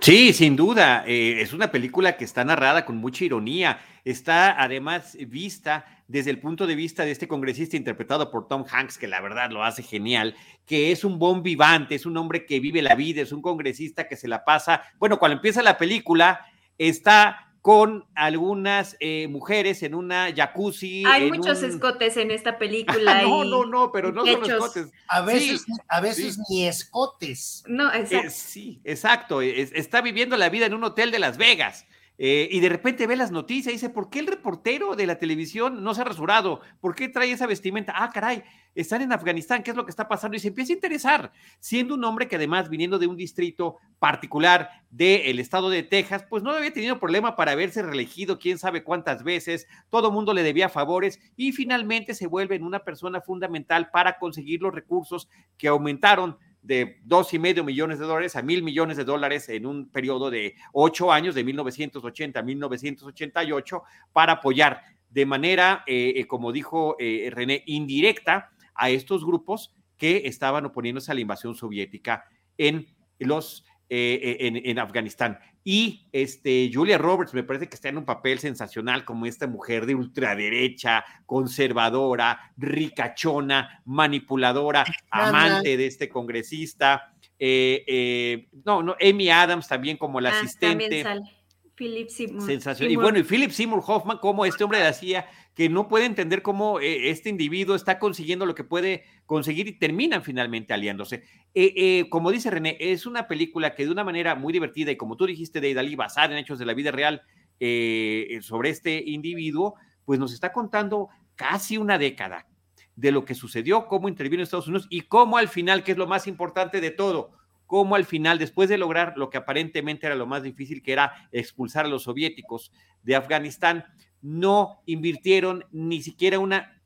Sí, sin duda. es una película que está narrada con mucha ironía. Está además vista desde el punto de vista de este congresista interpretado por Tom Hanks, que la verdad lo hace genial, que es un bon vivante, es un hombre que vive la vida, es un congresista que se la pasa. Bueno, cuando empieza la película, está con algunas eh, mujeres en una jacuzzi.
Hay muchos escotes en esta película.
no, no, no, pero no son escotes.
A veces, a veces ni escotes.
No, exacto.
Eh, sí, exacto. está viviendo la vida en un hotel de Las Vegas. Eh, y de repente ve las noticias y dice, ¿por qué el reportero de la televisión no se ha rasurado? ¿Por qué trae esa vestimenta? Ah, caray, están en Afganistán, ¿qué es lo que está pasando? Y se empieza a interesar, siendo un hombre que además viniendo de un distrito particular del estado de Texas, pues no había tenido problema para haberse reelegido quién sabe cuántas veces, todo mundo le debía favores y finalmente se vuelve en una persona fundamental para conseguir los recursos que aumentaron de dos y medio millones de dólares a mil millones de dólares en un periodo de ocho años, de 1980 a 1988, para apoyar de manera, eh, eh, como dijo eh, René, indirecta a estos grupos que estaban oponiéndose a la invasión soviética en los en, Afganistán. Y este, Julia Roberts me parece que está en un papel sensacional como esta mujer de ultraderecha, conservadora, ricachona, manipuladora, amante de este congresista. Eh, eh, no, no, Amy Adams también como la ah, asistente.
Philip Seymour.
Sensacional. Y bueno, y Philip Seymour Hoffman, como este hombre de CIA, que no puede entender cómo eh, este individuo está consiguiendo lo que puede conseguir y terminan finalmente aliándose. Eh, eh, como dice René, es una película que de una manera muy divertida y como tú dijiste, de Dalí, basada en hechos de la vida real sobre este individuo, pues nos está contando casi una década de lo que sucedió, cómo intervino Estados Unidos y cómo al final, que es lo más importante de todo, cómo al final, después de lograr lo que aparentemente era lo más difícil, que era expulsar a los soviéticos de Afganistán, no invirtieron ni siquiera una,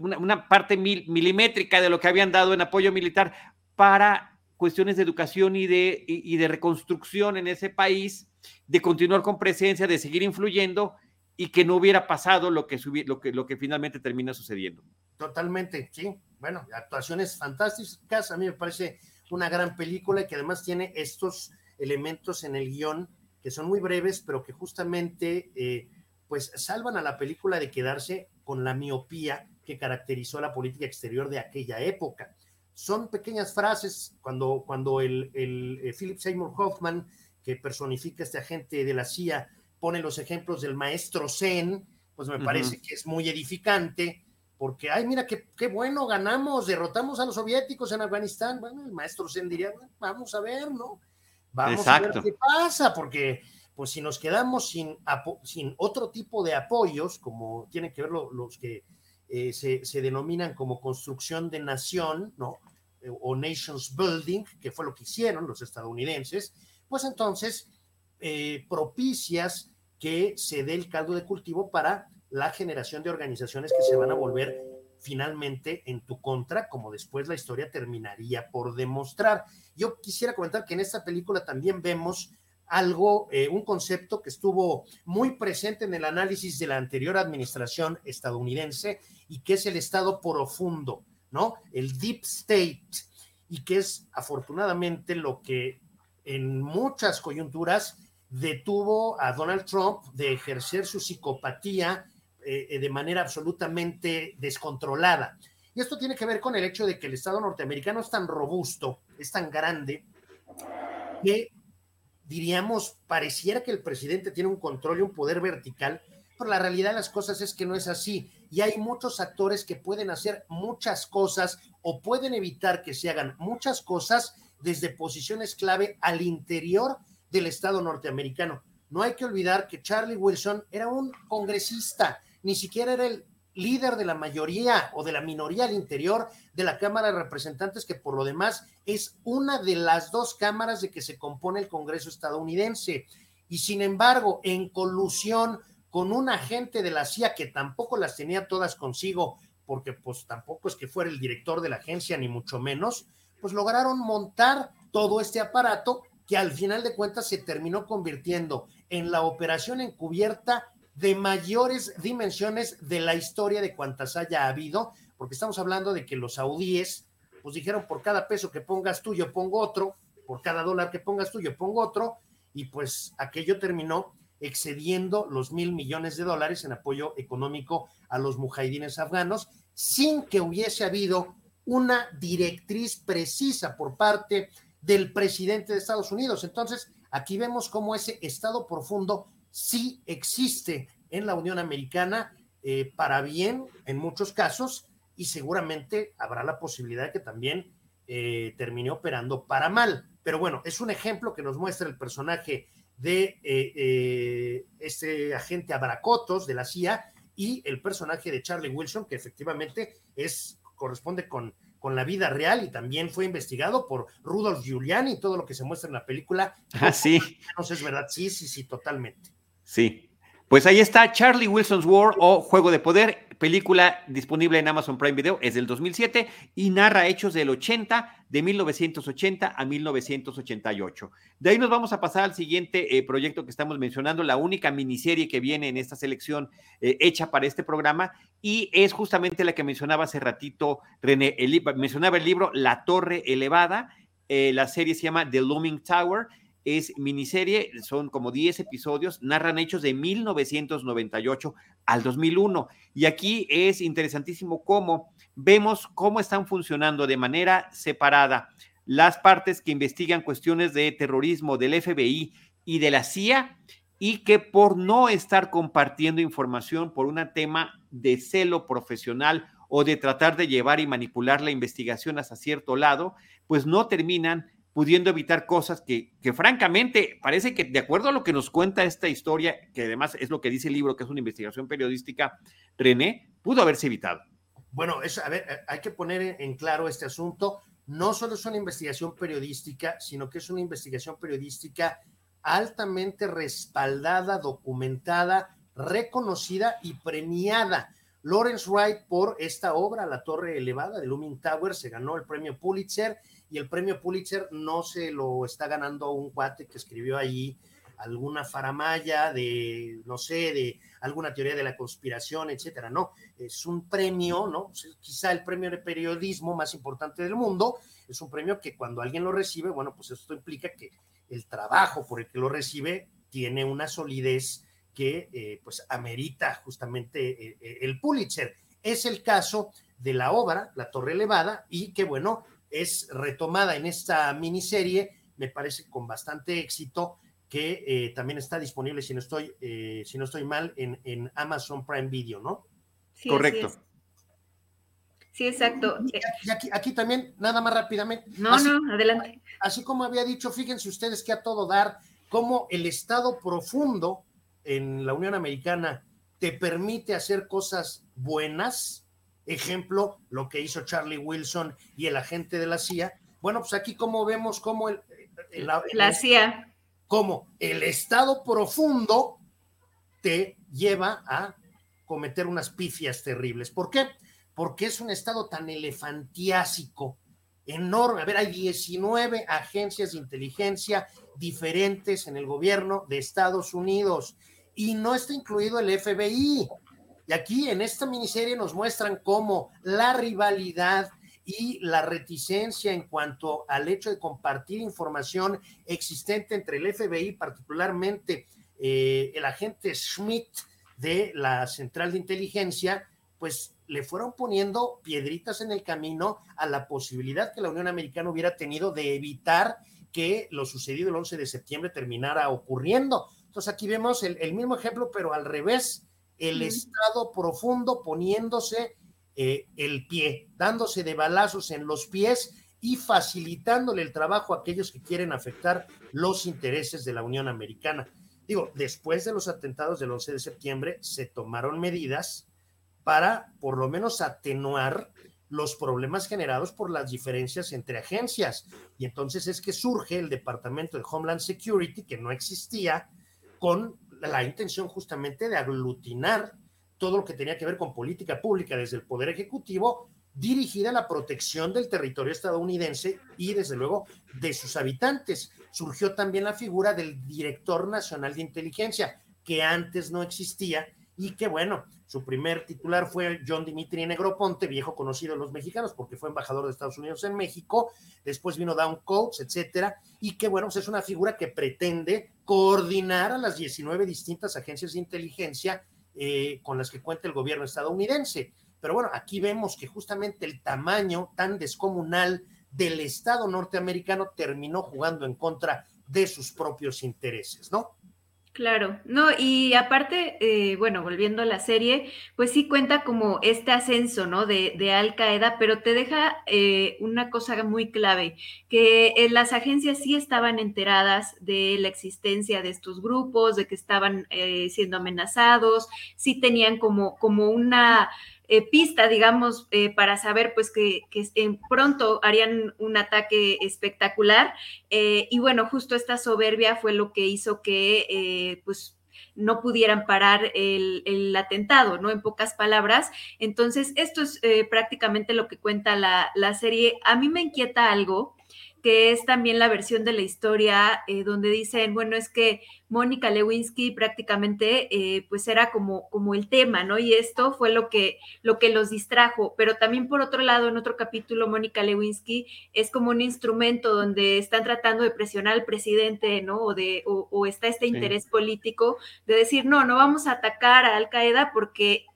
una, parte milimétrica de lo que habían dado en apoyo militar para cuestiones de educación y de, y, de reconstrucción en ese país, de continuar con presencia, de seguir influyendo y que no hubiera pasado lo que, lo que, lo que finalmente termina sucediendo.
Totalmente, sí. Bueno, actuaciones fantásticas. A mí me parece una gran película y que además tiene estos elementos en el guion que son muy breves, pero que justamente eh, pues salvan a la película de quedarse con la miopía que caracterizó la política exterior de aquella época. Son pequeñas frases cuando, cuando el, el, eh, Philip Seymour Hoffman, que personifica este agente de la CIA, pone los ejemplos del maestro Zen, pues me parece que es muy edificante porque, ay, mira, qué, qué, bueno, ganamos, derrotamos a los soviéticos en Afganistán. Bueno, el maestro Zen diría, vamos a ver, ¿no? Vamos a ver qué pasa, porque pues si nos quedamos sin, sin otro tipo de apoyos, como tienen que ver los que eh, se, se, denominan como construcción de nación, ¿no? Eh, o nations building, que fue lo que hicieron los estadounidenses, pues entonces eh, propicias que se dé el caldo de cultivo para la generación de organizaciones que se van a volver finalmente en tu contra, como después la historia terminaría por demostrar. Yo quisiera comentar que en esta película también vemos algo, eh, un concepto que estuvo muy presente en el análisis de la anterior administración estadounidense y que es el Estado profundo, ¿no? El Deep State, y que es afortunadamente lo que en muchas coyunturas detuvo a Donald Trump de ejercer su psicopatía eh, eh, de manera absolutamente descontrolada. Y esto tiene que ver con el hecho de que el Estado norteamericano es tan robusto, es tan grande, que diríamos, pareciera que el presidente tiene un control y un poder vertical, pero la realidad de las cosas es que no es así. Y hay muchos actores que pueden hacer muchas cosas o pueden evitar que se hagan muchas cosas desde posiciones clave al interior del Estado norteamericano. No hay que olvidar que Charlie Wilson era un congresista, ni siquiera era el líder de la mayoría o de la minoría al interior de la Cámara de Representantes, que por lo demás es una de las dos cámaras de que se compone el Congreso estadounidense. Y sin embargo, en colusión con un agente de la CIA que tampoco las tenía todas consigo, porque pues tampoco es que fuera el director de la agencia, ni mucho menos, pues lograron montar todo este aparato que al final de cuentas se terminó convirtiendo en la operación encubierta de mayores dimensiones de la historia de cuantas haya habido, porque estamos hablando de que los saudíes, pues dijeron, por cada peso que pongas tú, yo pongo otro, por cada dólar que pongas tú, yo pongo otro, y pues aquello terminó excediendo los mil millones de dólares en apoyo económico a los mujahidines afganos, sin que hubiese habido una directriz precisa por parte del presidente de Estados Unidos. Entonces, aquí vemos cómo ese Estado profundo sí existe en la Unión Americana eh, para bien en muchos casos y seguramente habrá la posibilidad de que también eh, termine operando para mal. Pero bueno, es un ejemplo que nos muestra el personaje de eh, este agente Abracotos de la CIA y el personaje de Charlie Wilson, que efectivamente es, corresponde con, con la vida real y también fue investigado por Rudolf Giuliani y todo lo que se muestra en la película.
Ah, sí.
No es verdad, sí, sí, sí, totalmente.
Sí. Pues ahí está Charlie Wilson's War o Juego de Poder, película disponible en Amazon Prime Video, es del 2007 y narra hechos del 80, de 1980 a 1988. De ahí nos vamos a pasar al siguiente eh, proyecto que estamos mencionando, la única miniserie que viene en esta selección eh, hecha para este programa y es justamente la que mencionaba hace ratito René, mencionaba el libro La Torre Elevada, eh, la serie se llama The Looming Tower es miniserie, son como 10 episodios, narran hechos de 1998 al 2001. Y aquí es interesantísimo cómo vemos cómo están funcionando de manera separada las partes que investigan cuestiones de terrorismo del FBI y de la CIA y que por no estar compartiendo información por un tema de celo profesional o de tratar de llevar y manipular la investigación hasta cierto lado, pues no terminan pudiendo evitar cosas que, que, francamente parece que de acuerdo a lo que nos cuenta esta historia, que además es lo que dice el libro, que es una investigación periodística, René, pudo haberse evitado.
Bueno, es, a ver, eh, hay que poner en claro este asunto. No solo es una investigación periodística, sino que es una investigación periodística altamente respaldada, documentada, reconocida y premiada. Lawrence Wright por esta obra, La Torre Elevada de Looming Tower, se ganó el premio Pulitzer y el premio Pulitzer no se lo está ganando un cuate que escribió ahí alguna faramaya de, no sé, de alguna teoría de la conspiración, etcétera. No, es un premio, ¿no? Quizá el premio de periodismo más importante del mundo. Es un premio que cuando alguien lo recibe, bueno, pues esto implica que el trabajo por el que lo recibe tiene una solidez que, eh, pues, amerita justamente eh, eh, el Pulitzer. Es el caso de la obra, La Torre Elevada, y que, bueno, es retomada en esta miniserie, me parece con bastante éxito, que eh, también está disponible, si no estoy, eh, si no estoy mal, en, Amazon Prime Video, ¿no?
Correcto.
Sí, exacto.
Y aquí, aquí, también, nada más rápidamente.
No, no, adelante.
Así como había dicho, fíjense ustedes que a todo dar, cómo el Estado profundo en la Unión Americana te permite hacer cosas buenas, Ejemplo, lo que hizo Charlie Wilson y el agente de la CIA. Bueno, pues aquí como vemos cómo el,
la CIA.
Como el estado profundo te lleva a cometer unas pifias terribles. ¿Por qué? Porque es un estado tan elefantiásico, enorme. A ver, hay 19 agencias de inteligencia, diferentes en el gobierno de Estados Unidos y no está incluido el FBI. Y aquí en esta miniserie nos muestran cómo la rivalidad y la reticencia en cuanto al hecho de compartir información existente entre el FBI, particularmente eh, el agente Schmidt de la Central de Inteligencia, pues le fueron poniendo piedritas en el camino a la posibilidad que la Unión Americana hubiera tenido de evitar que lo sucedido el 11 de septiembre terminara ocurriendo. Entonces aquí vemos el, mismo ejemplo, pero al revés, el Estado profundo poniéndose eh, el pie, dándose de balazos en los pies y facilitándole el trabajo a aquellos que quieren afectar los intereses de la Unión Americana. Digo, después de los atentados del 11 de septiembre se tomaron medidas para por lo menos atenuar los problemas generados por las diferencias entre agencias. Y entonces es que surge el Departamento de Homeland Security, que no existía, con la intención justamente de aglutinar todo lo que tenía que ver con política pública desde el Poder Ejecutivo, dirigida a la protección del territorio estadounidense y desde luego de sus habitantes. Surgió también la figura del Director Nacional de Inteligencia, que antes no existía y que bueno, su primer titular fue John Dimitri Negroponte, viejo conocido de los mexicanos porque fue embajador de Estados Unidos en México, después vino Down Coates, etcétera, y que bueno, pues es una figura que pretende coordinar a las 19 distintas agencias de inteligencia eh, con las que cuenta el gobierno estadounidense. Pero bueno, aquí vemos que justamente el tamaño tan descomunal del Estado norteamericano terminó jugando en contra de sus propios intereses, ¿no?
Claro, no, y aparte, eh, bueno, volviendo a la serie, pues sí cuenta como este ascenso, ¿no? De, de Al Qaeda, pero te deja eh, una cosa muy clave, que eh, las agencias sí estaban enteradas de la existencia de estos grupos, de que estaban siendo amenazados, sí tenían como, como una eh, pista, digamos, eh, para saber pues que, pronto harían un ataque espectacular. Eh, y bueno, justo esta soberbia fue lo que hizo que pues no pudieran parar el, atentado, ¿no? En pocas palabras. Entonces, esto es prácticamente lo que cuenta la, la serie. A mí me inquieta algo que es también la versión de la historia eh, donde dicen, bueno, es que Mónica Lewinsky prácticamente eh, pues era como, como el tema, ¿no? Y esto fue lo que, lo que los distrajo, pero también por otro lado, en otro capítulo, Mónica Lewinsky es como un instrumento donde están tratando de presionar al presidente, ¿no? O, de, o, está este interés político de decir, no, no vamos a atacar a Al Qaeda porque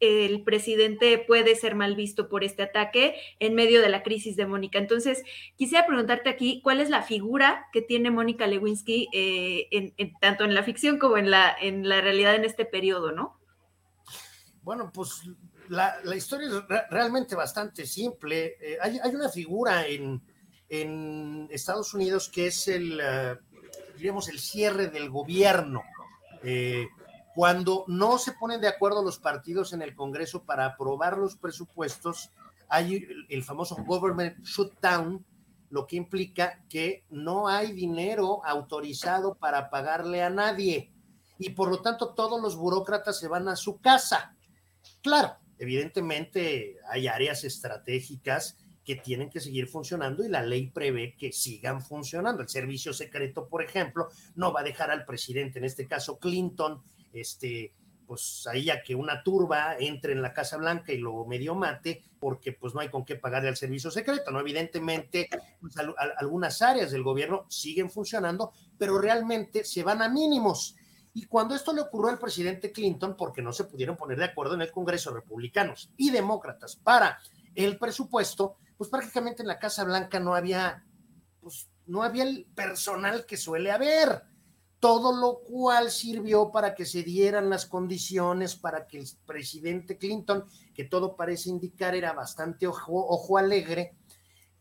el presidente puede ser mal visto por este ataque en medio de la crisis de Mónica. Entonces, quisiera preguntarte aquí, ¿cuál es la figura que tiene Mónica Lewinsky eh, en, tanto en la ficción como en la, en la realidad en este periodo, no?
Bueno, pues la, historia es realmente bastante simple. Eh, hay, una figura en, Estados Unidos que es el, uh, el cierre del gobierno. Cuando no se ponen de acuerdo los partidos en el Congreso para aprobar los presupuestos, hay el famoso government shutdown, lo que implica que no hay dinero autorizado para pagarle a nadie y por lo tanto todos los burócratas se van a su casa. Claro, evidentemente hay áreas estratégicas que tienen que seguir funcionando y la ley prevé que sigan funcionando. El servicio secreto, por ejemplo, no va a dejar al presidente, en este caso Clinton, este, pues ahí a que una turba entre en la Casa Blanca y lo medio mate, porque pues no hay con qué pagarle al servicio secreto, ¿no? Evidentemente, pues, algunas áreas del gobierno siguen funcionando, pero realmente se van a mínimos. Y cuando esto le ocurrió al presidente Clinton, porque no se pudieron poner de acuerdo en el Congreso republicanos y demócratas para el presupuesto, pues prácticamente en la Casa Blanca no había, pues no había el personal que suele haber todo lo cual sirvió para que se dieran las condiciones para que el presidente Clinton, que todo parece indicar era bastante ojo, alegre,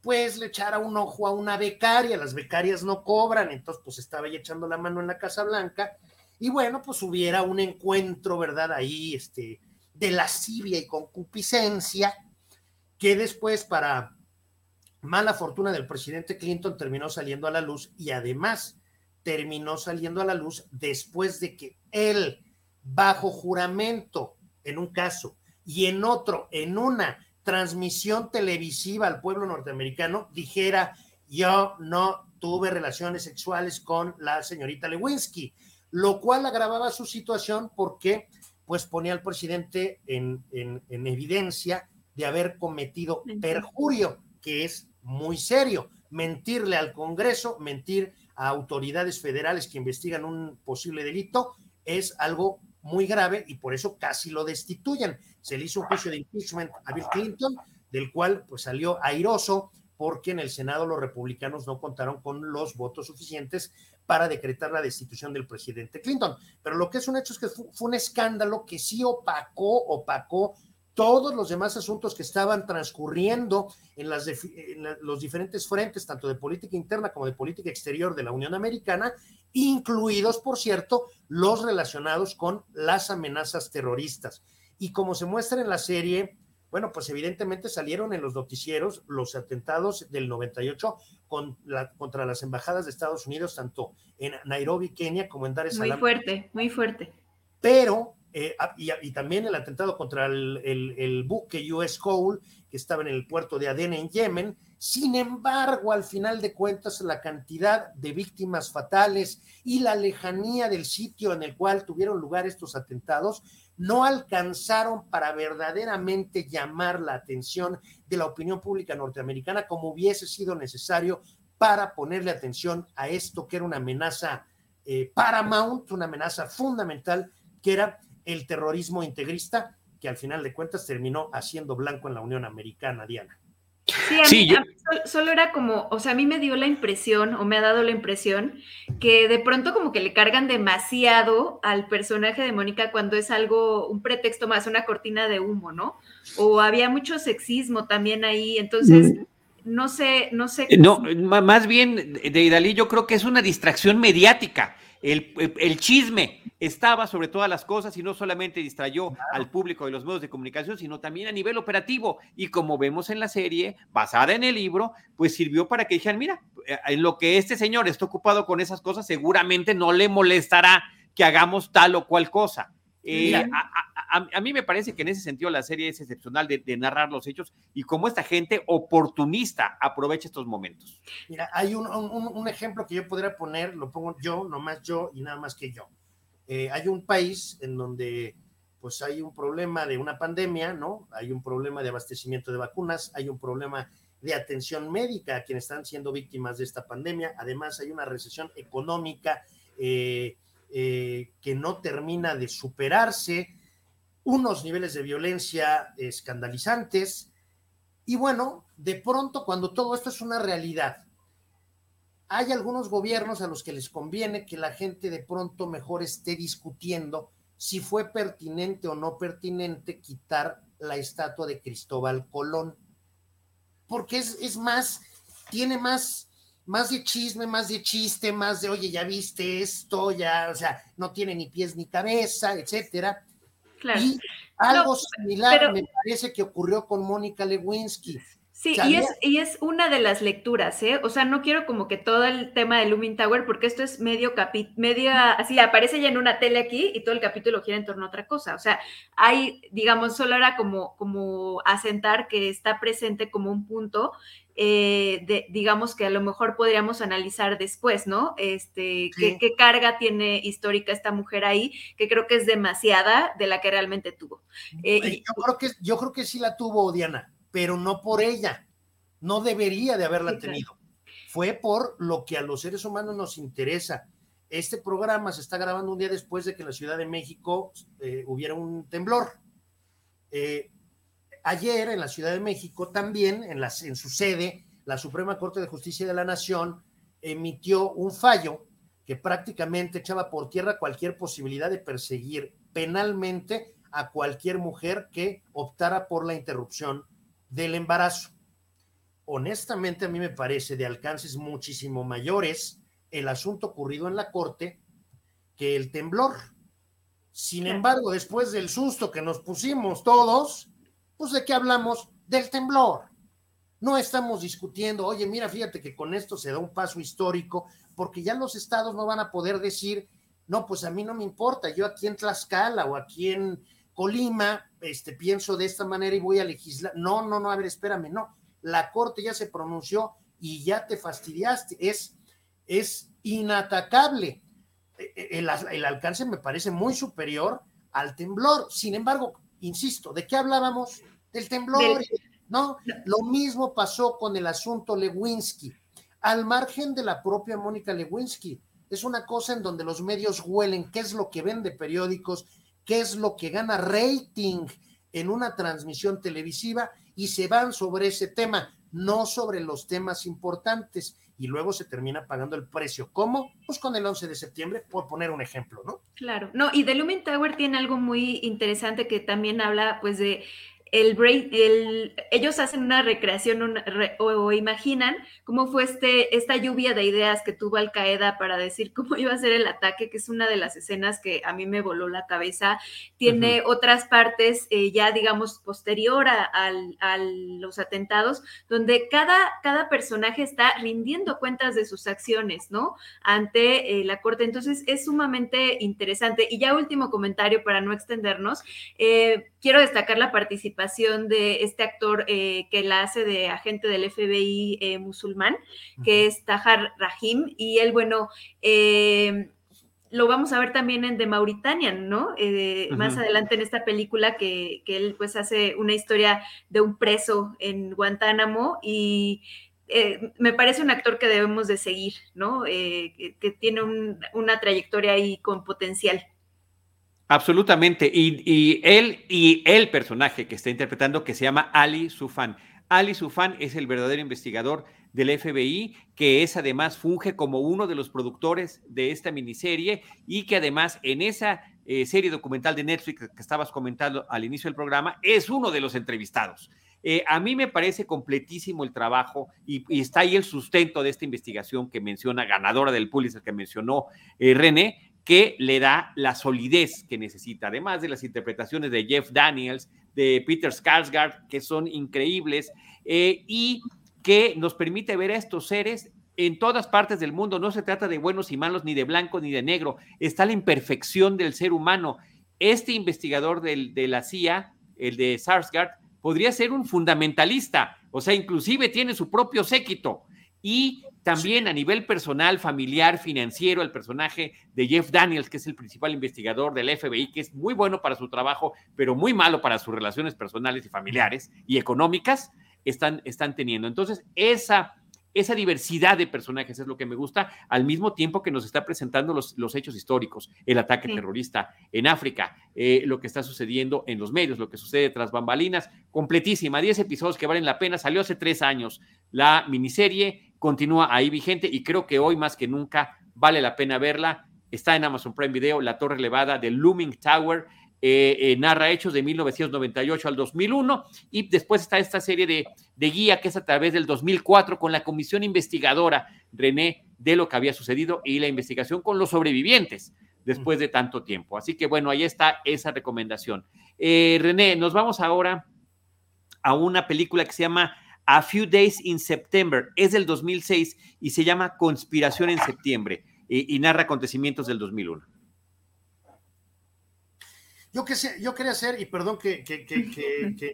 pues le echara un ojo a una becaria, las becarias no cobran, entonces pues estaba ahí echando la mano en la Casa Blanca, y bueno, pues hubiera un encuentro, ¿verdad? Ahí, este, de lascivia y concupiscencia, que después, para mala fortuna del presidente Clinton, terminó saliendo a la luz y además terminó saliendo a la luz después de que él, bajo juramento, en un caso, y en otro, en una transmisión televisiva al pueblo norteamericano, dijera yo no tuve relaciones sexuales con la señorita Lewinsky, lo cual agravaba su situación porque pues ponía al presidente en, en evidencia de haber cometido perjurio, que es muy serio. Mentirle al Congreso, mentir a autoridades federales que investigan un posible delito, es algo muy grave y por eso casi lo destituyen. Se le hizo un juicio de impeachment a Bill Clinton, del cual pues salió airoso porque en el Senado los republicanos no contaron con los votos suficientes para decretar la destitución del presidente Clinton. Pero lo que es un hecho es que fue, un escándalo que sí opacó, opacó todos los demás asuntos que estaban transcurriendo en, las los diferentes frentes, tanto de política interna como de política exterior de la Unión Americana, incluidos, por cierto, los relacionados con las amenazas terroristas. Y como se muestra en la serie, bueno, pues evidentemente salieron en los noticieros los atentados del 98 con la, contra las embajadas de Estados Unidos, tanto en Nairobi, Kenia, como en Dar es
Salaam. Muy fuerte, muy fuerte.
Pero eh, ah, y, también el atentado contra el, buque US Cole, que estaba en el puerto de Adena en Yemen. Sin embargo, al final de cuentas, la cantidad de víctimas fatales y la lejanía del sitio en el cual tuvieron lugar estos atentados no alcanzaron para verdaderamente llamar la atención de la opinión pública norteamericana como hubiese sido necesario para ponerle atención a esto que era una amenaza eh, paramount, una amenaza fundamental, que era el terrorismo integrista, que al final de cuentas terminó haciendo blanco en la Unión Americana, Diana.
Sí, a mí, solo era como, o sea, a mí me dio la impresión, o me ha dado la impresión, que de pronto como que le cargan demasiado al personaje de Mónica cuando es algo, un pretexto más, una cortina de humo, ¿no? O había mucho sexismo también ahí, entonces... Mm. No sé, no sé.
No, más bien, de Idalí, yo creo que es una distracción mediática el, chisme estaba sobre todas las cosas y no solamente distrayó al público de los medios de comunicación, sino también a nivel operativo. Y como vemos en la serie, basada en el libro, pues sirvió para que dijeran, mira, eh, en lo que este señor está ocupado con esas cosas, seguramente no le molestará que hagamos tal o cual cosa. Eh, a, mí me parece que en ese sentido la serie es excepcional de, narrar los hechos y cómo esta gente oportunista aprovecha estos momentos.
Mira, hay un, ejemplo que yo podría poner, lo pongo yo, nomás yo y nada más que yo. Eh, hay un país en donde pues hay un problema de una pandemia, ¿no? Hay un problema de abastecimiento de vacunas, hay un problema de atención médica a quienes están siendo víctimas de esta pandemia, además hay una recesión económica. Eh, eh, que no termina de superarse, unos niveles de violencia escandalizantes. Y bueno, de pronto, cuando todo esto es una realidad, hay algunos gobiernos a los que les conviene que la gente de pronto mejor esté discutiendo si fue pertinente o no pertinente quitar la estatua de Cristóbal Colón. Porque es, es más, tiene más más de chisme, más de chiste, más de, oye, ya viste esto, ya, o sea, no tiene ni pies ni cabeza, etcétera. Claro. Y algo similar me parece que ocurrió con Mónica Lewinsky.
Sí, y es, y es una de las lecturas, ¿eh? O sea, no quiero como que todo el tema de Lumin Tower, porque esto es medio capítulo, media, así aparece ya en una tele aquí y todo el capítulo gira en torno a otra cosa. O sea, hay, digamos, solo era como, como asentar que está presente como un punto eh, de, digamos que a lo mejor podríamos analizar después, ¿no? Este, ¿qué, carga tiene histórica esta mujer ahí, que creo que es demasiada de la que realmente tuvo.
Eh, yo, creo que, yo creo que sí la tuvo, Diana, pero no por ella, no debería de haberla tenido. Fue por lo que a los seres humanos nos interesa. Este programa se está grabando un día después de que en la Ciudad de México eh, hubiera un temblor. Eh, Ayer en la Ciudad de México también, en, en su sede, la Suprema Corte de Justicia de la Nación emitió un fallo que prácticamente echaba por tierra cualquier posibilidad de perseguir penalmente a cualquier mujer que optara por la interrupción del embarazo. Honestamente, a mí me parece de alcances muchísimo mayores el asunto ocurrido en la Corte que el temblor. Sin embargo, después del susto que nos pusimos todos, pues de qué hablamos? Del temblor. No estamos discutiendo, oye, mira, fíjate que con esto se da un paso histórico, porque ya los estados no van a poder decir, no, pues a mí no me importa, yo aquí en Tlaxcala o aquí en Colima, este, pienso de esta manera y voy a legislar. No, no, no, a ver, espérame, no. La Corte ya se pronunció y ya te fastidiaste. Es, es inatacable. E, e, el, el alcance me parece muy superior al temblor. Sin embargo, insisto, ¿de qué hablábamos? Del temblor. ¿no? Lo mismo pasó con el asunto Lewinsky, al margen de la propia Mónica Lewinsky. Es una cosa en donde los medios huelen qué es lo que vende periódicos, qué es lo que gana rating en una transmisión televisiva y se van sobre ese tema, no sobre los temas importantes y luego se termina pagando el precio. ¿Cómo? Pues con el 11 de septiembre, por poner un ejemplo, ¿no?
Claro, no, y The Lumen Tower tiene algo muy interesante que también habla pues de el, el, ellos hacen una recreación o, imaginan cómo fue este, esta lluvia de ideas que tuvo Al Qaeda para decir cómo iba a ser el ataque, que es una de las escenas que a mí me voló la cabeza. Tiene otras partes eh, ya, digamos, posterior a, los atentados, donde cada, cada personaje está rindiendo cuentas de sus acciones, ¿no? Ante eh, la corte. Entonces, es sumamente interesante. Y ya último comentario para no extendernos. Eh, quiero destacar la participación de este actor eh, que la hace de agente del FBI eh, musulmán, que es Tahar Rahim, y él, bueno, eh, lo vamos a ver también en The Mauritanian, ¿no? Más adelante en esta película que, él pues hace una historia de un preso en Guantánamo y me parece un actor que debemos de seguir, ¿no? que, tiene una trayectoria ahí con potencial.
Absolutamente. Y, él y el personaje que está interpretando, que se llama Ali Sufan. Ali Sufan es el verdadero investigador del FBI, que es además funge como uno de los productores de esta miniserie y que además en esa eh, serie documental de Netflix que estabas comentando al inicio del programa, es uno de los entrevistados. Eh, a mí me parece completísimo el trabajo y, está ahí el sustento de esta investigación que menciona, ganadora del Pulitzer que mencionó eh, René, que le da la solidez que necesita, además de las interpretaciones de Jeff Daniels, de Peter Skarsgård, que son increíbles, eh, y que nos permite ver a estos seres en todas partes del mundo. No se trata de buenos y malos, ni de blanco ni de negro. Está la imperfección del ser humano. Este investigador de la CIA, el de Skarsgård, podría ser un fundamentalista, o sea, inclusive tiene su propio séquito y también a nivel personal, familiar, financiero, el personaje de Jeff Daniels, que es el principal investigador del FBI, que es muy bueno para su trabajo, pero muy malo para sus relaciones personales y familiares y económicas, están, están teniendo. Entonces, esa esa diversidad de personajes es lo que me gusta, al mismo tiempo que nos está presentando los, los hechos históricos, el ataque terrorista en África, eh, lo que está sucediendo en los medios, lo que sucede tras bambalinas, completísima, 10 episodios que valen la pena, salió hace tres años la miniserie, continúa ahí vigente y creo que hoy más que nunca vale la pena verla. Está en Amazon Prime Video, La Torre Elevada de Looming Tower. Eh, eh, narra hechos de 1998 al 2001 y después está esta serie de, de, guía que es a través del 2004 con la comisión investigadora René de lo que había sucedido y la investigación con los sobrevivientes después de tanto tiempo. Así que bueno, ahí está esa recomendación. Eh, René, nos vamos ahora a una película que se llama A Few Days in September, es del 2006 y se llama Conspiración en Septiembre y narra acontecimientos del 2001.
Yo, que yo quería hacer, y perdón que,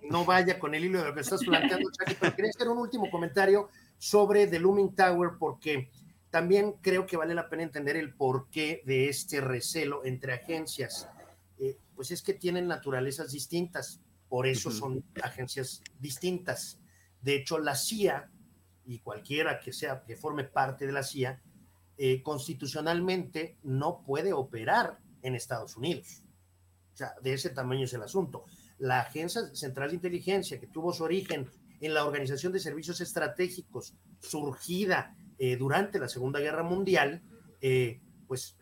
no vaya con el hilo de lo que estás planteando, pero quería hacer un último comentario sobre The Looming Tower, porque también creo que vale la pena entender el porqué de este recelo entre agencias. Eh, pues es que tienen naturalezas distintas, por eso son agencias distintas. De hecho, la CIA y cualquiera que sea que forme parte de la CIA, eh, constitucionalmente no puede operar en Estados Unidos de ese tamaño es el asunto. La Agencia Central de Inteligencia, que tuvo su origen en la Organización de Servicios Estratégicos, surgida eh, durante la Segunda Guerra Mundial, eh, pues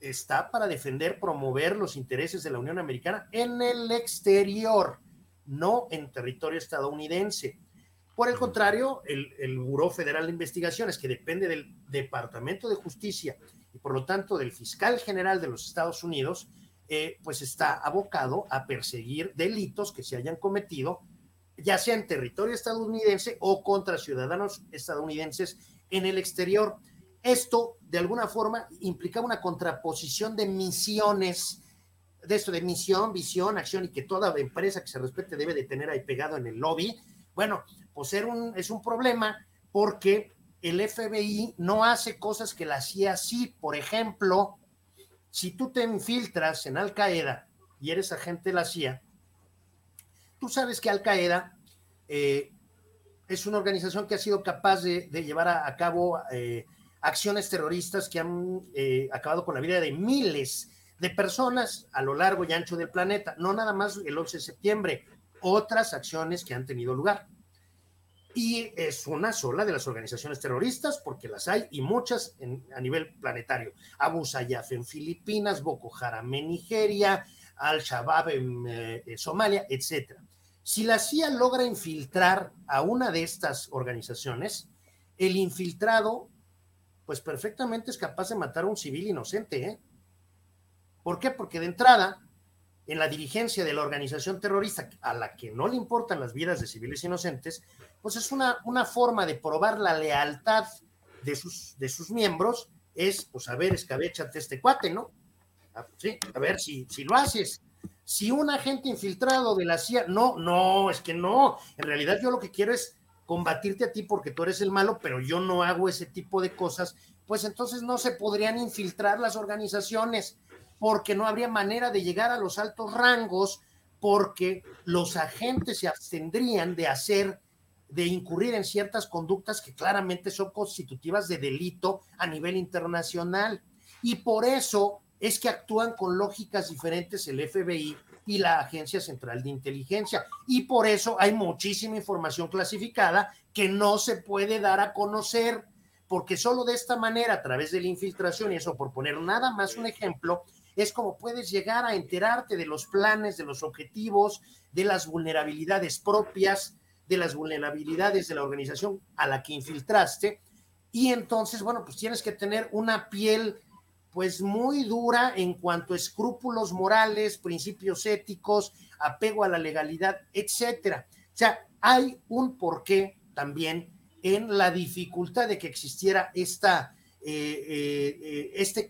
está para defender, promover los intereses de la Unión Americana en el exterior, no en territorio estadounidense. Por el contrario, el, Buró Federal de Investigaciones, que depende del Departamento de Justicia y por lo tanto del fiscal general de los Estados Unidos, eh, pues está abocado a perseguir delitos que se hayan cometido, ya sea en territorio estadounidense o contra ciudadanos estadounidenses en el exterior. Esto, de alguna forma, implica una contraposición de misiones, de esto de misión, visión, acción, y que toda empresa que se respete debe de tener ahí pegado en el lobby. Bueno, pues un, es un problema porque el FBI no hace cosas que la CIA sí. Por ejemplo, si tú te infiltras en Al Qaeda y eres agente de la CIA, tú sabes que Al Qaeda eh, es una organización que ha sido capaz de, llevar a, cabo eh, acciones terroristas que han eh, acabado con la vida de miles de personas a lo largo y ancho del planeta, no nada más el 11 de septiembre, otras acciones que han tenido lugar. Y es una sola de las organizaciones terroristas, porque las hay y muchas a nivel planetario. Abu Sayyaf en Filipinas, Boko Haram en Nigeria, Al-Shabaab en eh, Somalia, etc. Si la CIA logra infiltrar a una de estas organizaciones, el infiltrado, pues perfectamente es capaz de matar a un civil inocente. ¿eh? ¿Por qué? Porque de entrada, en la dirigencia de la organización terrorista, a la que no le importan las vidas de civiles inocentes, pues es una, una forma de probar la lealtad de sus, de sus miembros, es, pues a ver, escabéchate este cuate, ¿no? Ah, sí, a ver si, si lo haces. Si un agente infiltrado de la CIA, no, no, es que no, en realidad yo lo que quiero es combatirte a ti porque tú eres el malo, pero yo no hago ese tipo de cosas, pues entonces no se podrían infiltrar las organizaciones porque no habría manera de llegar a los altos rangos, porque los agentes se abstendrían de hacer, de incurrir en ciertas conductas que claramente son constitutivas de delito a nivel internacional. Y por eso es que actúan con lógicas diferentes el FBI y la Agencia Central de Inteligencia. Y por eso hay muchísima información clasificada que no se puede dar a conocer, porque solo de esta manera, a través de la infiltración, y eso por poner nada más un ejemplo, es como puedes llegar a enterarte de los planes, de los objetivos, de las vulnerabilidades propias, de las vulnerabilidades de la organización a la que infiltraste. Y entonces, bueno, pues tienes que tener una piel pues muy dura en cuanto a escrúpulos morales, principios éticos, apego a la legalidad, etcétera. O sea, hay un porqué también en la dificultad de que existiera esta eh, eh, eh, este,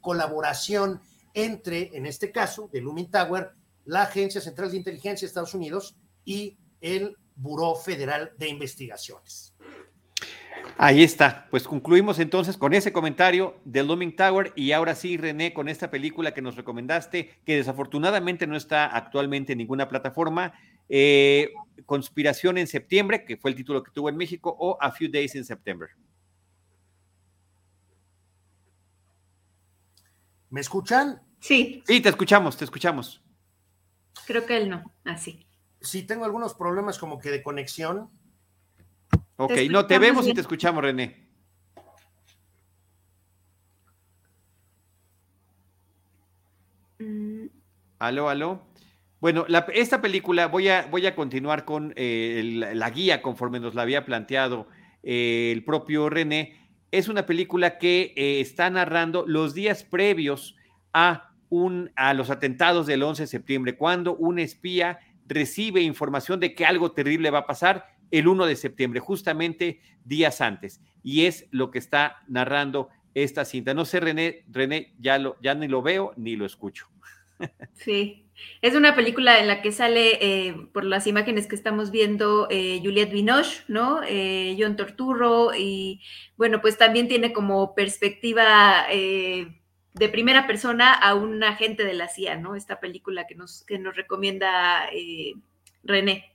colaboración entre, en este caso, de Lumin Tower, la Agencia Central de Inteligencia de Estados Unidos y el Buró Federal de Investigaciones.
Ahí está. Pues concluimos entonces con ese comentario de Looming Tower y ahora sí, René, con esta película que nos recomendaste, que desafortunadamente no está actualmente en ninguna plataforma, Conspiración en septiembre, que fue el título que tuvo en México, o A Few Days in September.
¿Me escuchan?
Sí.
Sí, te escuchamos, te escuchamos.
Creo que él no, así.
Sí, tengo algunos problemas como que de conexión.
Ok, no, te vemos y te escuchamos, René. Mm. Aló, aló. Bueno, esta película, voy a, voy a continuar con eh, la guía conforme nos la había planteado eh, el propio René es una película que eh, está narrando los días previos a, un, a los atentados del 11 de septiembre, cuando un espía recibe información de que algo terrible va a pasar el 1 de septiembre, justamente días antes. Y es lo que está narrando esta cinta. No sé, René, René, ya, lo, ya ni lo veo ni lo escucho.
Sí, es una película en la que sale, eh, por las imágenes que estamos viendo, eh, Juliette Binoche, ¿no? Eh, John Torturro, y bueno, pues también tiene como perspectiva de primera persona a un agente de la CIA, ¿no? Esta película que nos, que nos recomienda René.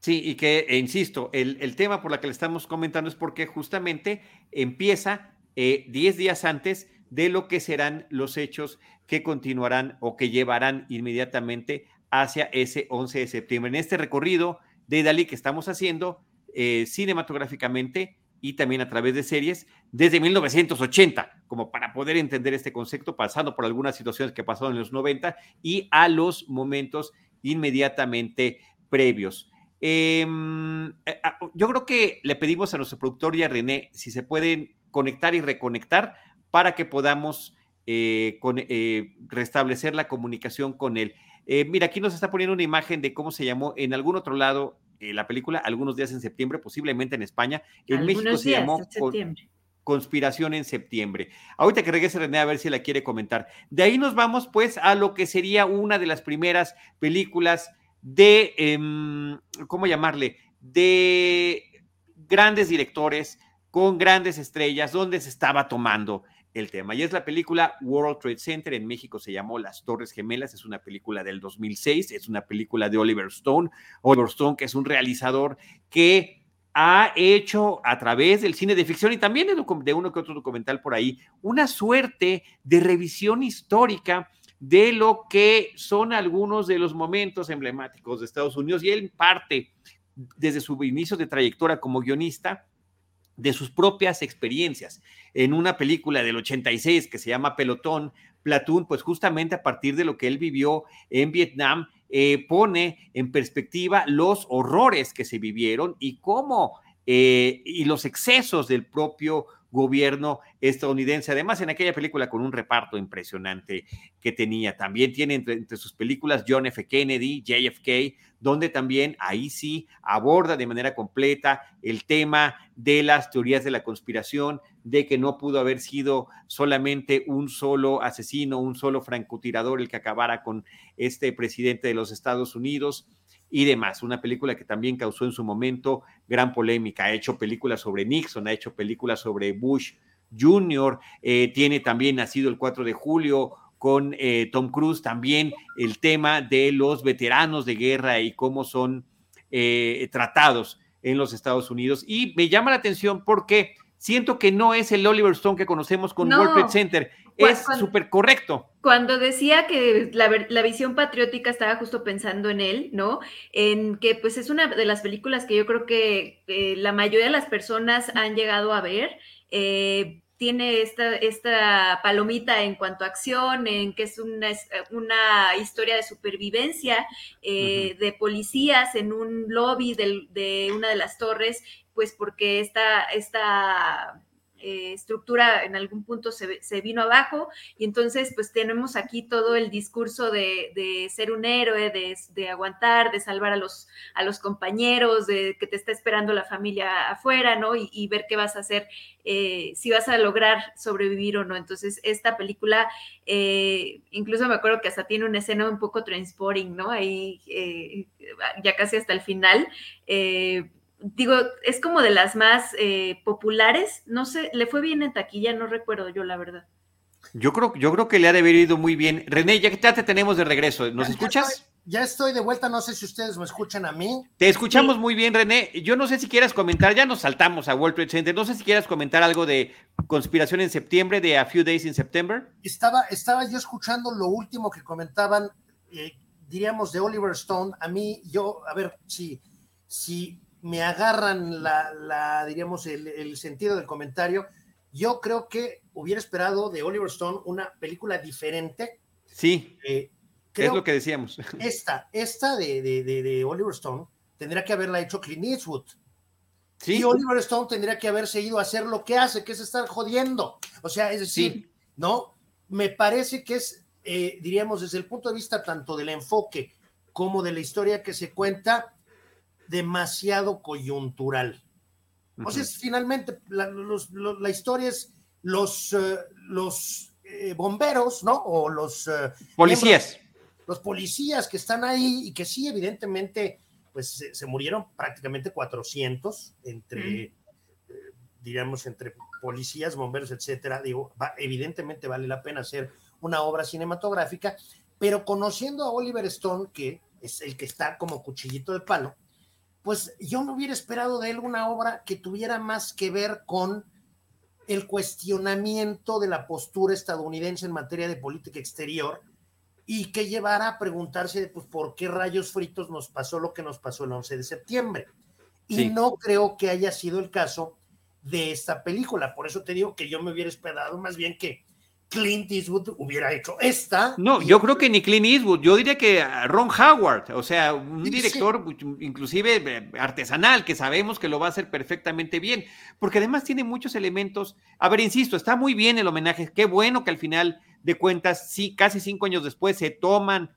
Sí, y que, e insisto, el, el, tema por la que le estamos comentando es porque justamente empieza 10 días antes de lo que serán los hechos que continuarán o que llevarán inmediatamente hacia ese 11 de septiembre. En este recorrido de Dalí que estamos haciendo eh, cinematográficamente y también a través de series desde 1980, como para poder entender este concepto, pasando por algunas situaciones que pasaron en los 90 y a los momentos inmediatamente previos. Em, eh, ah, yo creo que le pedimos a nuestro productor y a René si se pueden conectar y reconectar para que podamos eh, eh, restablecer la comunicación con él. Eh, mira, aquí nos está poniendo una imagen de cómo se llamó en algún otro lado la película, algunos días en septiembre, posiblemente en España. En México se llamó Conspiración en septiembre. Ahorita que regrese René a ver si la quiere comentar. De ahí nos vamos pues a lo que sería una de las primeras películas de, em, ¿cómo llamarle? De grandes directores, con grandes estrellas, donde se estaba tomando el tema. Y es la película World Trade Center, en México se llamó Las Torres Gemelas, es una película del 2006, es una película de Oliver Stone. Oliver Stone, que es un realizador que ha hecho a través del cine de ficción y también de, uno que otro documental por ahí, una suerte de revisión histórica de lo que son algunos de los momentos emblemáticos de Estados Unidos y él parte desde su inicio de trayectoria como guionista de sus propias experiencias. En una película del 86 que se llama Pelotón, Platoon, pues justamente a partir de lo que él vivió en Vietnam, eh, pone en perspectiva los horrores que se vivieron y cómo, eh, y los excesos del propio gobierno estadounidense. Además, en aquella película con un reparto impresionante que tenía. También tiene entre, sus películas John F. Kennedy, JFK, donde también ahí sí aborda de manera completa el tema de las teorías de la conspiración, de que no pudo haber sido solamente un solo asesino, un solo francotirador el que acabara con este presidente de los Estados Unidos y demás. Una película que también causó en su momento gran polémica. Ha hecho películas sobre Nixon, ha hecho películas sobre Bush Jr., eh, tiene también nacido el 4 de julio con eh, Tom Cruise, también el tema de los veteranos de guerra y cómo son eh, tratados en los Estados Unidos. Y me llama la atención porque siento que no es el Oliver Stone que conocemos con World Trade Center. Es súper correcto.
Cuando decía que la, visión patriótica estaba justo pensando en él, ¿no? En que pues es una de las películas que yo creo que la mayoría de las personas han llegado a ver. Eh, tiene esta, esta palomita en cuanto a acción, en que es una, una historia de supervivencia eh, de policías en un lobby de una de las torres pues porque esta, esta eh, estructura en algún punto se, vino abajo y entonces pues tenemos aquí todo el discurso de, ser un héroe, de, aguantar, de salvar a los, a los compañeros, de que te está esperando la familia afuera, ¿no? Y, ver qué vas a hacer, eh, si vas a lograr sobrevivir o no. Entonces esta película, eh, incluso me acuerdo que hasta tiene una escena un poco transporting, ¿no? Ahí ya casi hasta el final digo, es como de las más eh, populares. No sé, le fue bien en taquilla, no recuerdo yo la verdad.
Yo creo, yo creo que le ha de haber ido muy bien. René, ya que te tenemos de regreso, ¿nos escuchas?
Ya estoy, de vuelta, no sé si ustedes me escuchan a mí.
Te escuchamos muy bien, René. Yo no sé si quieras comentar, ya nos saltamos a World Trade Center, no sé si quieras comentar algo de conspiración en septiembre, de A Few Days in September.
Estaba, estaba yo escuchando lo último que comentaban, eh, diríamos, de Oliver Stone. A mí, yo, a ver, si, si me agarran la, diríamos, el, sentido del comentario. Yo creo que hubiera esperado de Oliver Stone una película diferente.
Sí, eh, es lo que decíamos.
Esta, esta de, de, Oliver Stone tendría que haberla hecho Clint Eastwood. ¿Sí? Y Oliver Stone tendría que haber seguido a hacer lo que hace, que es estar jodiendo. O sea, es decir, ¿no? Me parece que es, eh, diríamos, desde el punto de vista tanto del enfoque como de la historia que se cuenta, demasiado coyuntural. O sea, finalmente la, historia es los, eh, los eh, bomberos, ¿no? O los
eh, policías.
los policías que están ahí y que sí, evidentemente, pues se, murieron prácticamente 400 entre, diríamos, entre policías, bomberos, etcétera. Digo, evidentemente vale la pena hacer una obra cinematográfica, pero conociendo a Oliver Stone, que es el que está como cuchillito de palo, pues yo no hubiera esperado de él una obra que tuviera más que ver con el cuestionamiento de la postura estadounidense en materia de política exterior y que llevara a preguntarse, pues, ¿por qué rayos fritos nos pasó lo que nos pasó el 11 de septiembre? Y no creo que haya sido el caso de esta película. Por eso te digo que yo me hubiera esperado más bien que Clint Eastwood hubiera hecho esta.
No, yo creo que ni Clint Eastwood, yo diría que Ron Howard, o sea, un director inclusive eh, artesanal que sabemos que lo va a hacer perfectamente bien, porque además tiene muchos elementos. A ver, insisto, está muy bien el homenaje, qué bueno que al final de cuentas, sí, casi cinco años después se toman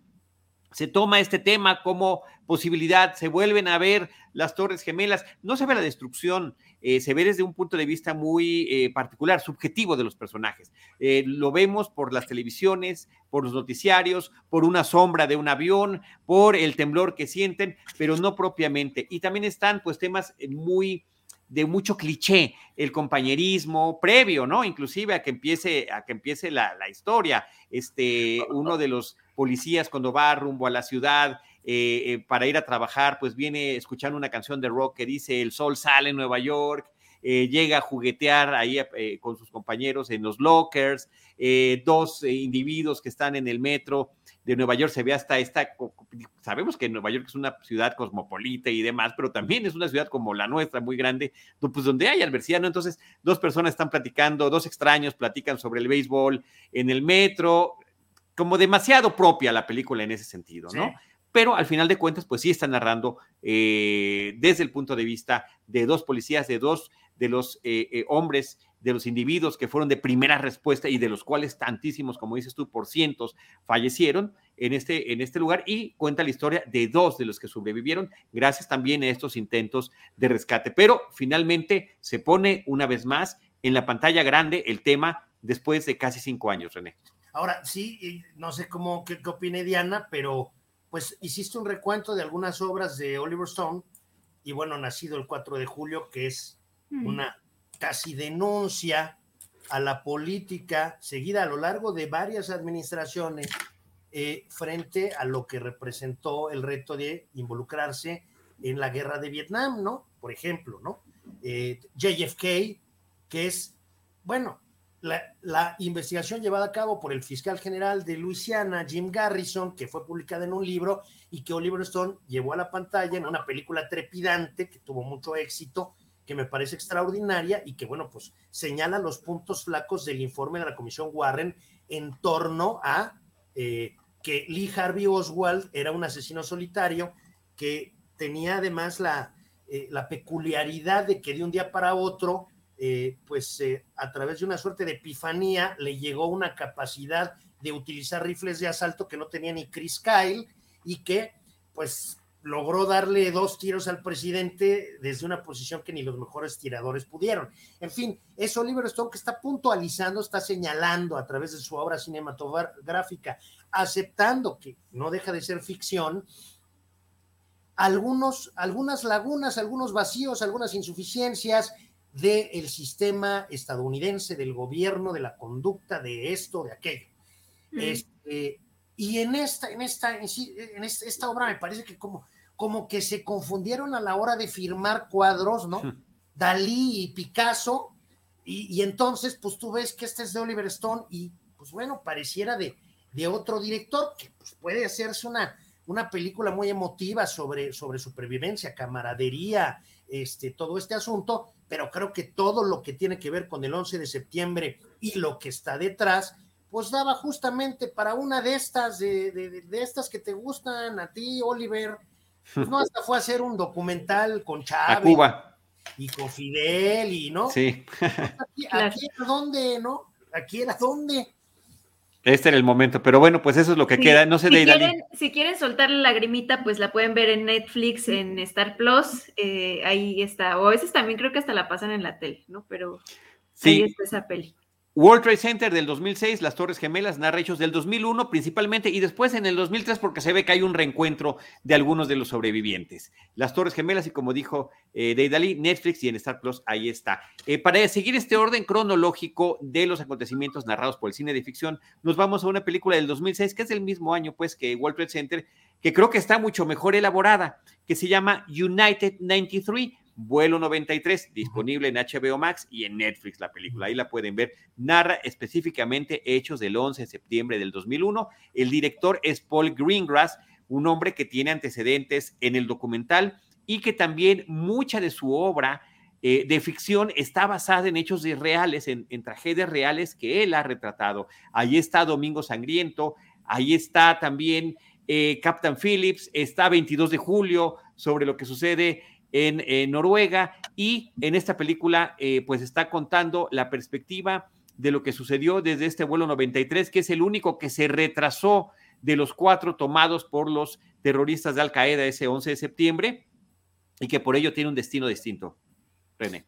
se toma este tema como posibilidad, se vuelven a ver las torres gemelas, no se ve la destrucción, eh, se ve desde un punto de vista muy eh, particular, subjetivo de los personajes. Eh, lo vemos por las televisiones, por los noticiarios, por una sombra de un avión, por el temblor que sienten, pero no propiamente. Y también están pues temas muy de mucho cliché, el compañerismo previo, ¿no? Inclusive a que empiece, a que empiece la, historia. Este, uno de los policías cuando va rumbo a la ciudad eh, eh, para ir a trabajar, pues viene escuchando una canción de rock que dice El sol sale en Nueva York, eh, llega a juguetear ahí con sus compañeros en los lockers, dos individuos que están en el metro de Nueva York se ve hasta esta, sabemos que Nueva York es una ciudad cosmopolita y demás, pero también es una ciudad como la nuestra, muy grande, pues donde hay adversidad, ¿no? Entonces, dos personas están platicando, dos extraños platican sobre el béisbol en el metro, como demasiado propia la película en ese sentido, ¿no? Pero al final de cuentas, pues sí está narrando eh, desde el punto de vista de dos policías, de dos de los eh, eh, hombres de los individuos que fueron de primera respuesta y de los cuales tantísimos, como dices tú, por cientos fallecieron en este, en este lugar y cuenta la historia de dos de los que sobrevivieron gracias también a estos intentos de rescate. Pero finalmente se pone una vez más en la pantalla grande el tema después de casi cinco años, René.
Ahora, sí, no sé cómo, qué, opine Diana, pero pues hiciste un recuento de algunas obras de Oliver Stone y bueno, nacido el 4 de julio, que es mm. una casi denuncia a la política seguida a lo largo de varias administraciones eh, frente a lo que representó el reto de involucrarse en la guerra de Vietnam, ¿no? Por ejemplo, ¿no? Eh, JFK, que es, bueno, la, investigación llevada a cabo por el fiscal general de Luisiana, Jim Garrison, que fue publicada en un libro y que Oliver Stone llevó a la pantalla en una película trepidante que tuvo mucho éxito que me parece extraordinaria y que, bueno, pues señala los puntos flacos del informe de la Comisión Warren en torno a eh, que Lee Harvey Oswald era un asesino solitario que tenía además la, eh, la peculiaridad de que de un día para otro, eh, pues a través de una suerte de epifanía, le llegó una capacidad de utilizar rifles de asalto que no tenía ni Chris Kyle y que, pues, logró darle dos tiros al presidente desde una posición que ni los mejores tiradores pudieron. En fin, es Oliver Stone que está puntualizando, está señalando a través de su obra cinematográfica, aceptando que no deja de ser ficción, algunos, algunas lagunas, algunos vacíos, algunas insuficiencias del sistema estadounidense, del gobierno, de la conducta, de esto, de aquello. Este, y en esta, en esta, en esta, obra me parece que como, como que se confundieron a la hora de firmar cuadros, ¿no? Dalí y Picasso, y, entonces, pues tú ves que este es de Oliver Stone, y pues bueno, pareciera de, de otro director, que pues, puede hacerse una, una película muy emotiva sobre, sobre supervivencia, camaradería, este, todo este asunto, pero creo que todo lo que tiene que ver con el 11 de septiembre y lo que está detrás, pues daba justamente para una de estas, de, de, estas que te gustan a ti, Oliver. Pues no, hasta fue a hacer un documental con Chávez.
A Cuba.
Y con Fidel, y no.
Sí.
Aquí, aquí era donde, ¿no? Aquí era donde.
Este era el momento, pero bueno, pues eso es lo que queda. No sé
si quieren, Si quieren soltar la lagrimita, pues la pueden ver en Netflix, en Star Plus, eh, ahí está. O a veces también creo que hasta la pasan en la tele, ¿no? Pero sí. ahí está esa peli.
World Trade Center del 2006, las Torres Gemelas, narra hechos del 2001 principalmente y después en el 2003 porque se ve que hay un reencuentro de algunos de los sobrevivientes. Las Torres Gemelas y como dijo eh, Deidali, Netflix y en Star Plus, ahí está. Eh, para seguir este orden cronológico de los acontecimientos narrados por el cine de ficción, nos vamos a una película del 2006 que es del mismo año pues que World Trade Center, que creo que está mucho mejor elaborada, que se llama United 93 Vuelo 93, disponible en HBO Max y en Netflix la película. Ahí la pueden ver. Narra específicamente hechos del 11 de septiembre del 2001. El director es Paul Greengrass, un hombre que tiene antecedentes en el documental y que también mucha de su obra eh, de ficción está basada en hechos reales, en, tragedias reales que él ha retratado. Ahí está Domingo Sangriento, ahí está también eh, Captain Phillips, está 22 de julio sobre lo que sucede en, Noruega y en esta película eh, pues está contando la perspectiva de lo que sucedió desde este vuelo 93, que es el único que se retrasó de los cuatro tomados por los terroristas de Al Qaeda ese 11 de septiembre y que por ello tiene un destino distinto. René.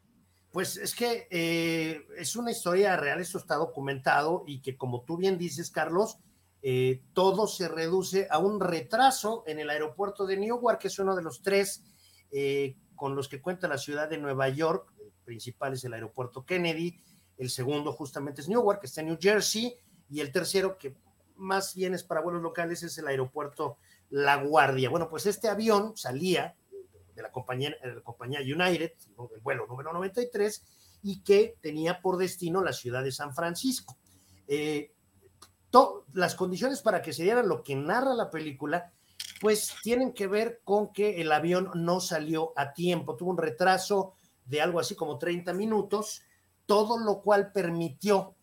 Pues es que eh, es una historia real, esto está documentado y que como tú bien dices, Carlos, eh, todo se reduce a un retraso en el aeropuerto de Newark, que es uno de los tres eh, con los que cuenta la ciudad de Nueva York. El principal es el aeropuerto Kennedy, el segundo justamente es Newark, que está en New Jersey, y el tercero, que más bien es para vuelos locales, es el aeropuerto La Guardia. Bueno, pues este avión salía de la compañía, la compañía United, el vuelo número 93, y que tenía por destino la ciudad de San Francisco. Eh, las condiciones para que se diera lo que narra la película, pues tienen que ver con que el avión no salió a tiempo, tuvo un retraso de algo así como 30 minutos, todo lo cual permitió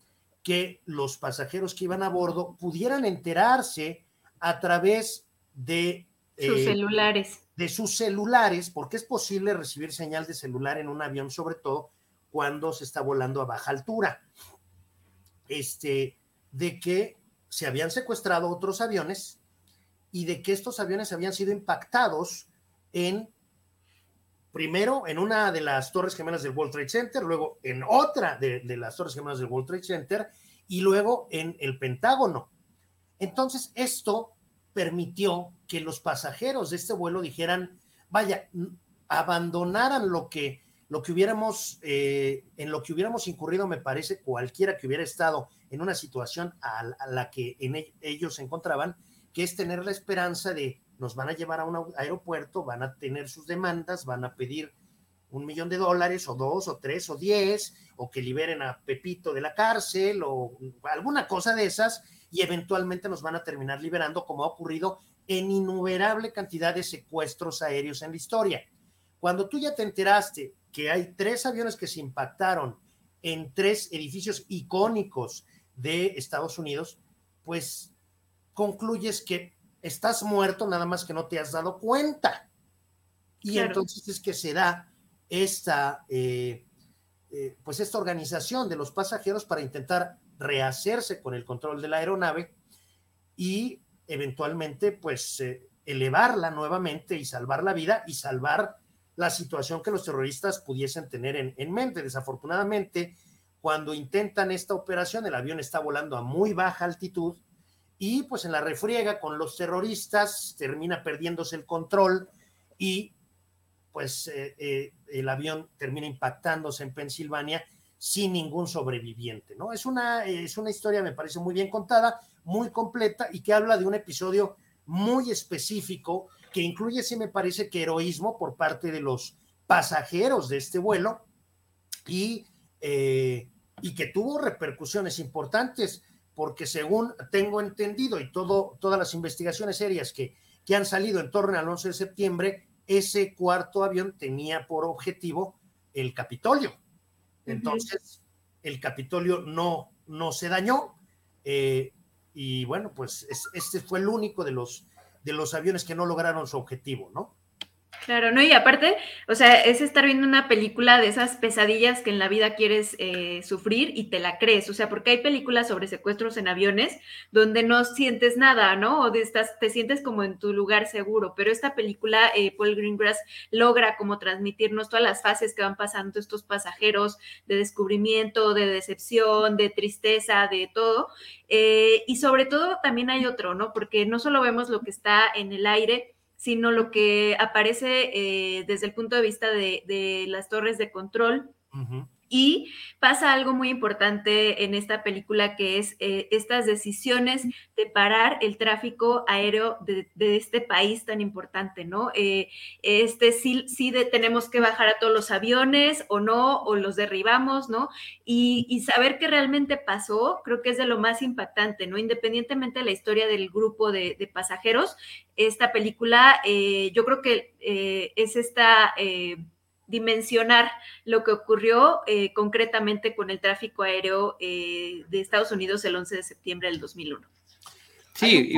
que los pasajeros que iban a bordo pudieran enterarse a través de
sus eh, celulares.
De sus celulares, porque es posible recibir señal de celular en un avión, sobre todo cuando se está volando a baja altura. Este, de que se habían secuestrado otros aviones y de que estos aviones habían sido impactados en, primero, en una de las torres gemelas del World Trade Center, luego en otra de, las torres gemelas del World Trade Center y luego en el Pentágono. Entonces, esto permitió que los pasajeros de este vuelo dijeran, vaya, abandonaran lo que, lo que hubiéramos, eh, en lo que hubiéramos incurrido, me parece, cualquiera que hubiera estado en una situación a, la que en e, ellos se encontraban, que es tener la esperanza de nos van a llevar a un aeropuerto, van a tener sus demandas, van a pedir un millón de dólares o dos o tres o diez, o que liberen a Pepito de la cárcel o alguna cosa de esas, y eventualmente nos van a terminar liberando, como ha ocurrido en innumerable cantidad de secuestros aéreos en la historia. Cuando tú ya te enteraste que hay tres aviones que se impactaron en tres edificios icónicos de Estados Unidos, pues concluyes que estás muerto nada más que no te has dado cuenta. Y entonces es que se da esta, eh, eh, pues esta organización de los pasajeros para intentar rehacerse con el control de la aeronave y eventualmente pues eh, elevarla nuevamente y salvar la vida y salvar la situación que los terroristas pudiesen tener en, en mente. Desafortunadamente, cuando intentan esta operación, el avión está volando a muy baja altitud y pues en la refriega con los terroristas termina perdiéndose el control y pues eh, eh, el avión termina impactándose en Pensilvania sin ningún sobreviviente, ¿no? Es una, es una historia, me parece muy bien contada, muy completa y que habla de un episodio muy específico que incluye, sí me parece que heroísmo por parte de los pasajeros de este vuelo y eh, y que tuvo repercusiones importantes, porque según tengo entendido y todo, todas las investigaciones serias que, que han salido en torno al 11 de septiembre, ese cuarto avión tenía por objetivo el Capitolio. Entonces, el Capitolio no, no se dañó. Eh, y bueno, pues este fue el único de los, de los aviones que no lograron su objetivo, ¿no?
Claro, ¿no? Y aparte, o sea, es estar viendo una película de esas pesadillas que en la vida quieres eh, sufrir y te la crees. O sea, porque hay películas sobre secuestros en aviones donde no sientes nada, ¿no? O de estás, te sientes como en tu lugar seguro. Pero esta película, eh, Paul Greengrass logra como transmitirnos todas las fases que van pasando estos pasajeros de descubrimiento, de decepción, de tristeza, de todo. Eh, y sobre todo también hay otro, ¿no? Porque no solo vemos lo que está en el aire, sino lo que aparece eh, desde el punto de vista de, las torres de control. Y pasa algo muy importante en esta película que es eh, estas decisiones de parar el tráfico aéreo de, este país tan importante, ¿no? Eh, este sí, sí tenemos que bajar a todos los aviones o no, o los derribamos, ¿no? Y, saber qué realmente pasó, creo que es de lo más impactante, ¿no? Independientemente de la historia del grupo de, pasajeros, esta película eh, yo creo que es esta dimensionar lo que ocurrió eh, concretamente con el tráfico aéreo eh, de Estados Unidos el 11 de septiembre del 2001.
Sí,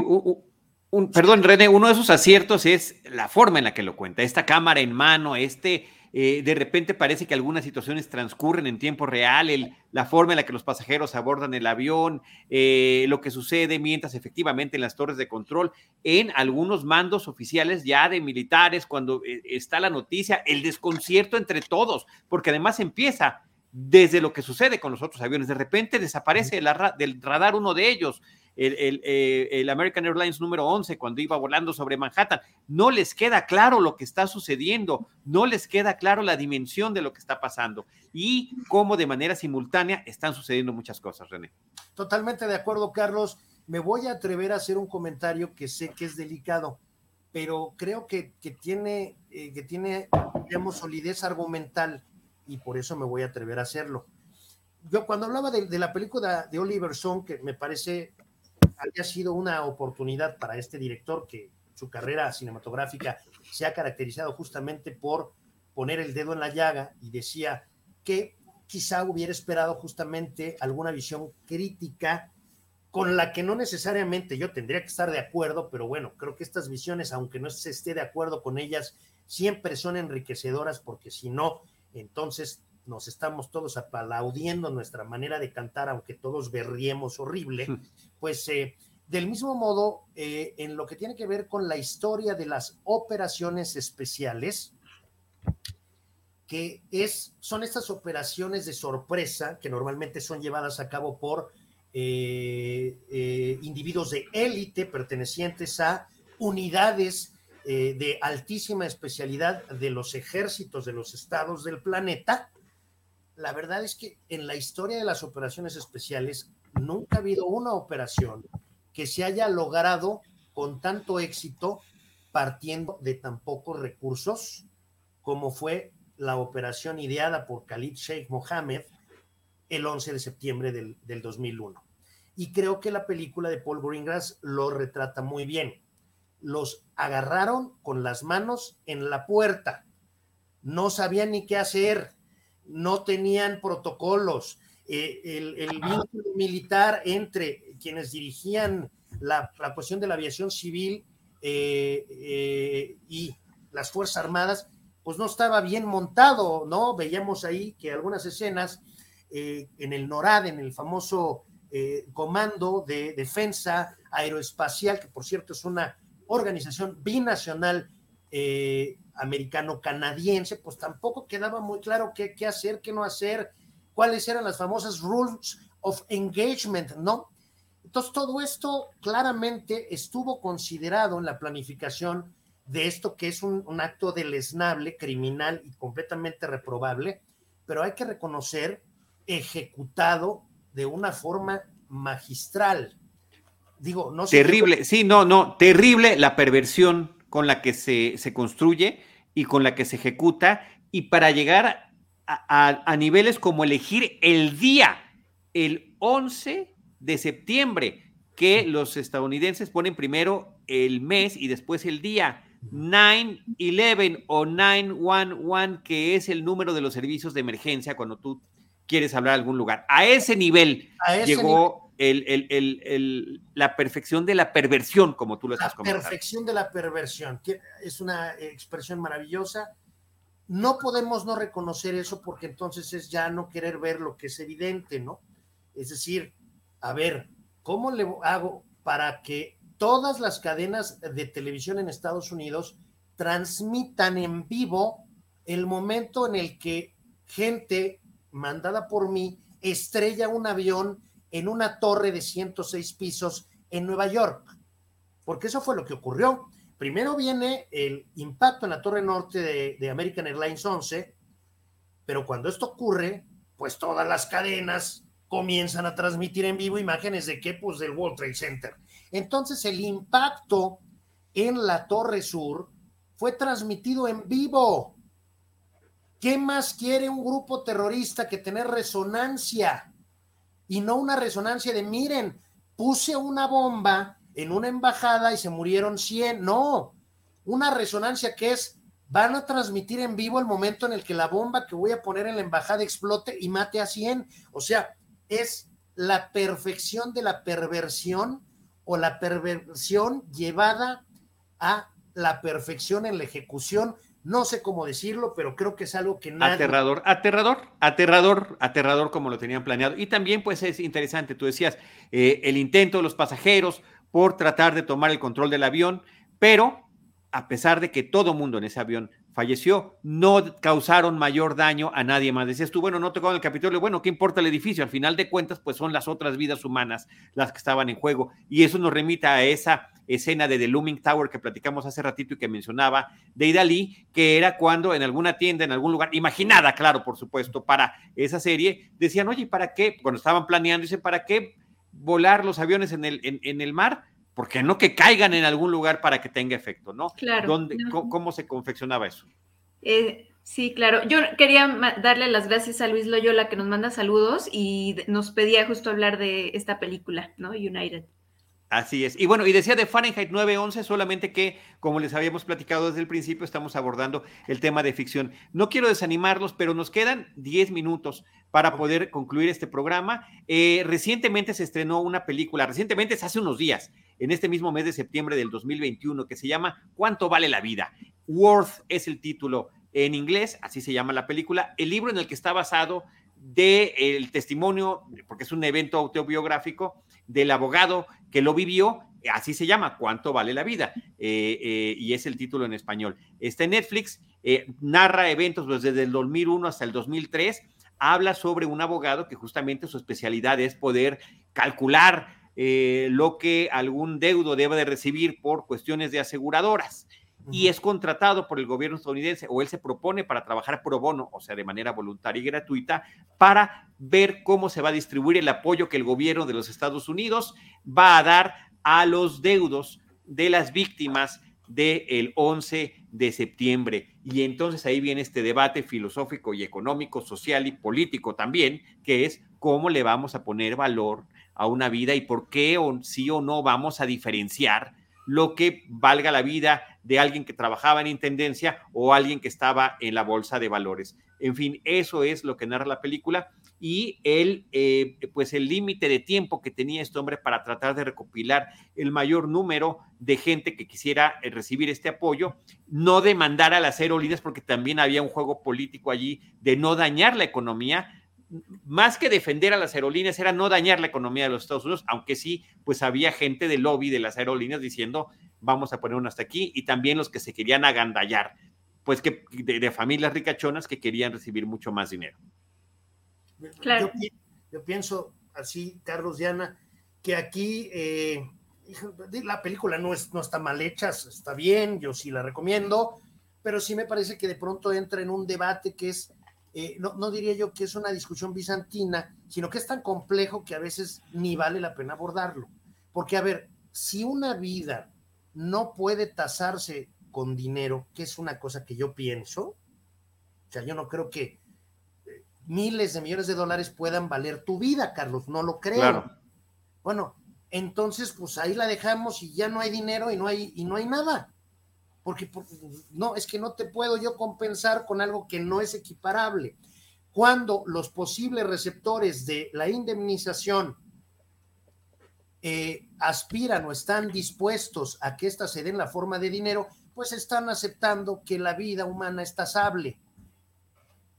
un, perdón, René, uno de esos aciertos es la forma en la que lo cuenta, esta cámara en mano, este eh, de repente parece que algunas situaciones transcurren en tiempo real, el, la forma en la que los pasajeros abordan el avión, eh, lo que sucede mientras efectivamente en las torres de control, en algunos mandos oficiales ya de militares, cuando eh, está la noticia, el desconcierto entre todos, porque además empieza desde lo que sucede con los otros aviones. De repente desaparece del radar uno de ellos. El, eh, el, American Airlines número 11 cuando iba volando sobre Manhattan. No les queda claro lo que está sucediendo, no les queda claro la dimensión de lo que está pasando y cómo de manera simultánea están sucediendo muchas cosas, René.
Totalmente de acuerdo, Carlos. Me voy a atrever a hacer un comentario que sé que es delicado, pero creo que, que tiene, eh, que tiene, digamos, solidez argumental y por eso me voy a atrever a hacerlo. Yo cuando hablaba de, de la película de Oliver Stone, que me parece había sido una oportunidad para este director que su carrera cinematográfica se ha caracterizado justamente por poner el dedo en la llaga y decía que quizá hubiera esperado justamente alguna visión crítica con la que no necesariamente yo tendría que estar de acuerdo, pero bueno, creo que estas visiones, aunque no se esté de acuerdo con ellas, siempre son enriquecedoras porque si no, entonces nos estamos todos aplaudiendo nuestra manera de cantar, aunque todos berriemos horrible, pues eh, del mismo modo, eh, en lo que tiene que ver con la historia de las operaciones especiales, que es, son estas operaciones de sorpresa que normalmente son llevadas a cabo por eh, individuos de élite pertenecientes a unidades de altísima especialidad de los ejércitos de los estados del planeta, la verdad es que en la historia de las operaciones especiales nunca ha habido una operación que se haya logrado con tanto éxito partiendo de tan pocos recursos como fue la operación ideada por Khalid Sheikh Mohammed el 11 de septiembre del, 2001. Y creo que la película de Paul Greengrass lo retrata muy bien. Los agarraron con las manos en la puerta. No sabían ni qué hacer no tenían protocolos, eh, el, vínculo militar entre quienes dirigían la, cuestión de la aviación civil eh, eh, y las Fuerzas Armadas, pues no estaba bien montado, ¿no? Veíamos ahí que algunas escenas en el NORAD, en el famoso Comando de Defensa Aeroespacial, que por cierto es una organización binacional americano-canadiense, pues tampoco quedaba muy claro qué, qué hacer, qué no hacer, cuáles eran las famosas rules of engagement, ¿no? Entonces, todo esto claramente estuvo considerado en la planificación de esto que es un, un, acto deleznable, criminal y completamente reprobable, pero hay que reconocer ejecutado de una forma magistral. Digo, no
sé. Terrible, sí, no, no, terrible la perversión con la que se, se construye y con la que se ejecuta, y para llegar a, niveles como elegir el día, el 11 de septiembre, que los estadounidenses ponen primero el mes y después el día. 9-11 o 911, que es el número de los servicios de emergencia cuando tú quieres hablar a algún lugar. A ese nivel llegó el, la perfección de la perversión, como tú lo estás
comentando. La perfección de la perversión, que es una expresión maravillosa. No podemos no reconocer eso porque entonces es ya no querer ver lo que es evidente, ¿no? Es decir, a ver, ¿cómo le hago para que todas las cadenas de televisión en Estados Unidos transmitan en vivo el momento en el que gente mandada por mí estrella un avión en una torre de 106 pisos en Nueva York, porque eso fue lo que ocurrió. Primero viene el impacto en la torre norte de, American Airlines 11, pero cuando esto ocurre, pues todas las cadenas comienzan a transmitir en vivo imágenes de qué, pues del World Trade Center. Entonces el impacto en la Torre Sur fue transmitido en vivo. ¿Qué más quiere un grupo terrorista que tener resonancia? Y no una resonancia de, miren, puse una bomba en una embajada y se murieron 100. No, una resonancia que es, van a transmitir en vivo el momento en el que la bomba que voy a poner en la embajada explote y mate a 100. O sea, es la perfección de la perversión o la perversión llevada a la perfección en la ejecución no sé cómo decirlo, pero creo que es algo que
nadie... Aterrador, aterrador, aterrador, aterrador como lo tenían planeado. Y también pues es interesante, tú decías, eh, el intento de los pasajeros por tratar de tomar el control del avión, pero a pesar de que todo mundo en ese avión falleció, no causaron mayor daño a nadie más. Decías tú, bueno, no tocaron el Capitolio, bueno, ¿qué importa el edificio? Al final de cuentas, pues son las otras vidas humanas las que estaban en juego. Y eso nos remita a esa escena de The Looming Tower que platicamos hace ratito y que mencionaba de Idalí, que era cuando en alguna tienda, en algún lugar, imaginada, claro, por supuesto, para esa serie, decían, oye, ¿para qué? Cuando estaban planeando, dice, ¿para qué volar los aviones en el, en, el mar? porque no que caigan en algún lugar para que tenga efecto, ¿no?
Claro.
cómo, se confeccionaba eso?
Eh, sí, claro. Yo quería darle las gracias a Luis Loyola que nos manda saludos y nos pedía justo hablar de esta película, ¿no? United.
Así es. Y bueno, y decía de Fahrenheit 911, solamente que, como les habíamos platicado desde el principio, estamos abordando el tema de ficción. No quiero desanimarlos, pero nos quedan 10 minutos para poder concluir este programa. Eh, recientemente se estrenó una película, recientemente es hace unos días, en este mismo mes de septiembre del 2021, que se llama ¿Cuánto vale la vida? Worth es el título en inglés, así se llama la película. El libro en el que está basado de el testimonio, porque es un evento autobiográfico, del abogado que lo vivió, así se llama, ¿Cuánto vale la vida? Eh, eh, y es el título en español. Está en Netflix, eh, narra eventos pues, desde el 2001 hasta el 2003, habla sobre un abogado que justamente su especialidad es poder calcular lo que algún deudo debe de recibir por cuestiones de aseguradoras y es contratado por el gobierno estadounidense o él se propone para trabajar pro bono, o sea, de manera voluntaria y gratuita, para ver cómo se va a distribuir el apoyo que el gobierno de los Estados Unidos va a dar a los deudos de las víctimas del 11 de septiembre. Y entonces ahí viene este debate filosófico y económico, social y político también, que es cómo le vamos a poner valor a una vida y por qué o sí o no vamos a diferenciar lo que valga la vida de alguien que trabajaba en intendencia o alguien que estaba en la bolsa de valores. En fin, eso es lo que narra la película y el, eh, pues el límite de tiempo que tenía este hombre para tratar de recopilar el mayor número de gente que quisiera eh, recibir este apoyo, no demandar a las aerolíneas porque también había un juego político allí de no dañar la economía, más que defender a las aerolíneas era no dañar la economía de los Estados Unidos, aunque sí, pues había gente del lobby de las aerolíneas diciendo, vamos a poner uno hasta aquí, y también los que se querían agandallar, pues que de, familias ricachonas que querían recibir mucho más dinero.
Claro. Yo, pienso así, Carlos Diana, que aquí eh, la película no, es, no está mal hecha, está bien, yo sí la recomiendo, pero sí me parece que de pronto entra en un debate que es eh, no, diría yo que es una discusión bizantina, sino que es tan complejo que a veces ni vale la pena abordarlo. Porque, a ver, si una vida no puede tasarse con dinero, que es una cosa que yo pienso, o sea, yo no creo que eh, miles de millones de dólares puedan valer tu vida, Carlos, no lo creo. Bueno, entonces, pues ahí la dejamos y ya no hay dinero y no hay, y no hay nada porque no, es que no te puedo yo compensar con algo que no es equiparable. Cuando los posibles receptores de la indemnización eh, aspiran o están dispuestos a que ésta se dé en la forma de dinero, pues están aceptando que la vida humana es tasable.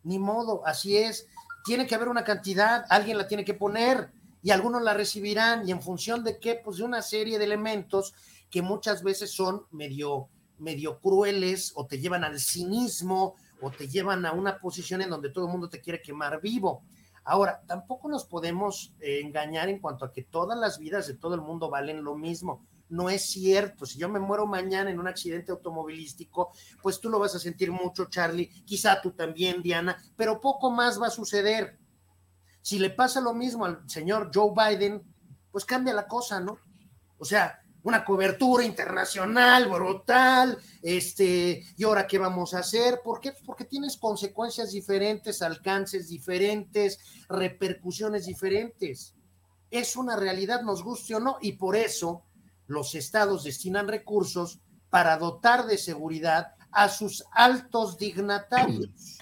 Ni modo, así es. Tiene que haber una cantidad, alguien la tiene que poner y algunos la recibirán y en función de qué, pues de una serie de elementos que muchas veces son medio medio crueles o te llevan al cinismo o te llevan a una posición en donde todo el mundo te quiere quemar vivo. Ahora, tampoco nos podemos eh, engañar en cuanto a que todas las vidas de todo el mundo valen lo mismo. No es cierto. Si yo me muero mañana en un accidente automovilístico, pues tú lo vas a sentir mucho, Charlie, quizá tú también, Diana, pero poco más va a suceder. Si le pasa lo mismo al señor Joe Biden, pues cambia la cosa, ¿no? O sea, una cobertura internacional brutal, este, y ahora qué vamos a hacer, ¿por qué? Porque tienes consecuencias diferentes, alcances diferentes, repercusiones diferentes. Es una realidad, nos guste o no, y por eso los estados destinan recursos para dotar de seguridad a sus altos dignatarios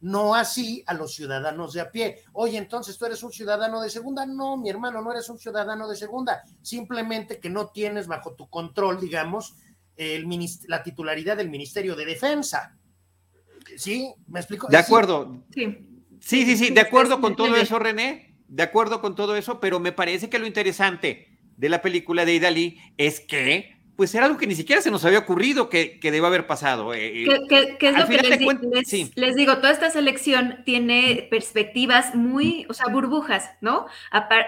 no así a los ciudadanos de a pie. Oye, entonces tú eres un ciudadano de segunda. No, mi hermano, no eres un ciudadano de segunda. Simplemente que no tienes bajo tu control, digamos, el, la titularidad del Ministerio de Defensa. ¿Sí? ¿Me explico?
De acuerdo. Sí. Sí, sí, sí, de acuerdo con todo eso, René. De acuerdo con todo eso, pero me parece que lo interesante de la película de Idalí es que pues era algo que ni siquiera se nos había ocurrido que, que debe haber pasado.
Eh, eh, ¿Qué, es lo que les, les, digo? Toda esta selección tiene perspectivas muy, o sea, burbujas, ¿no?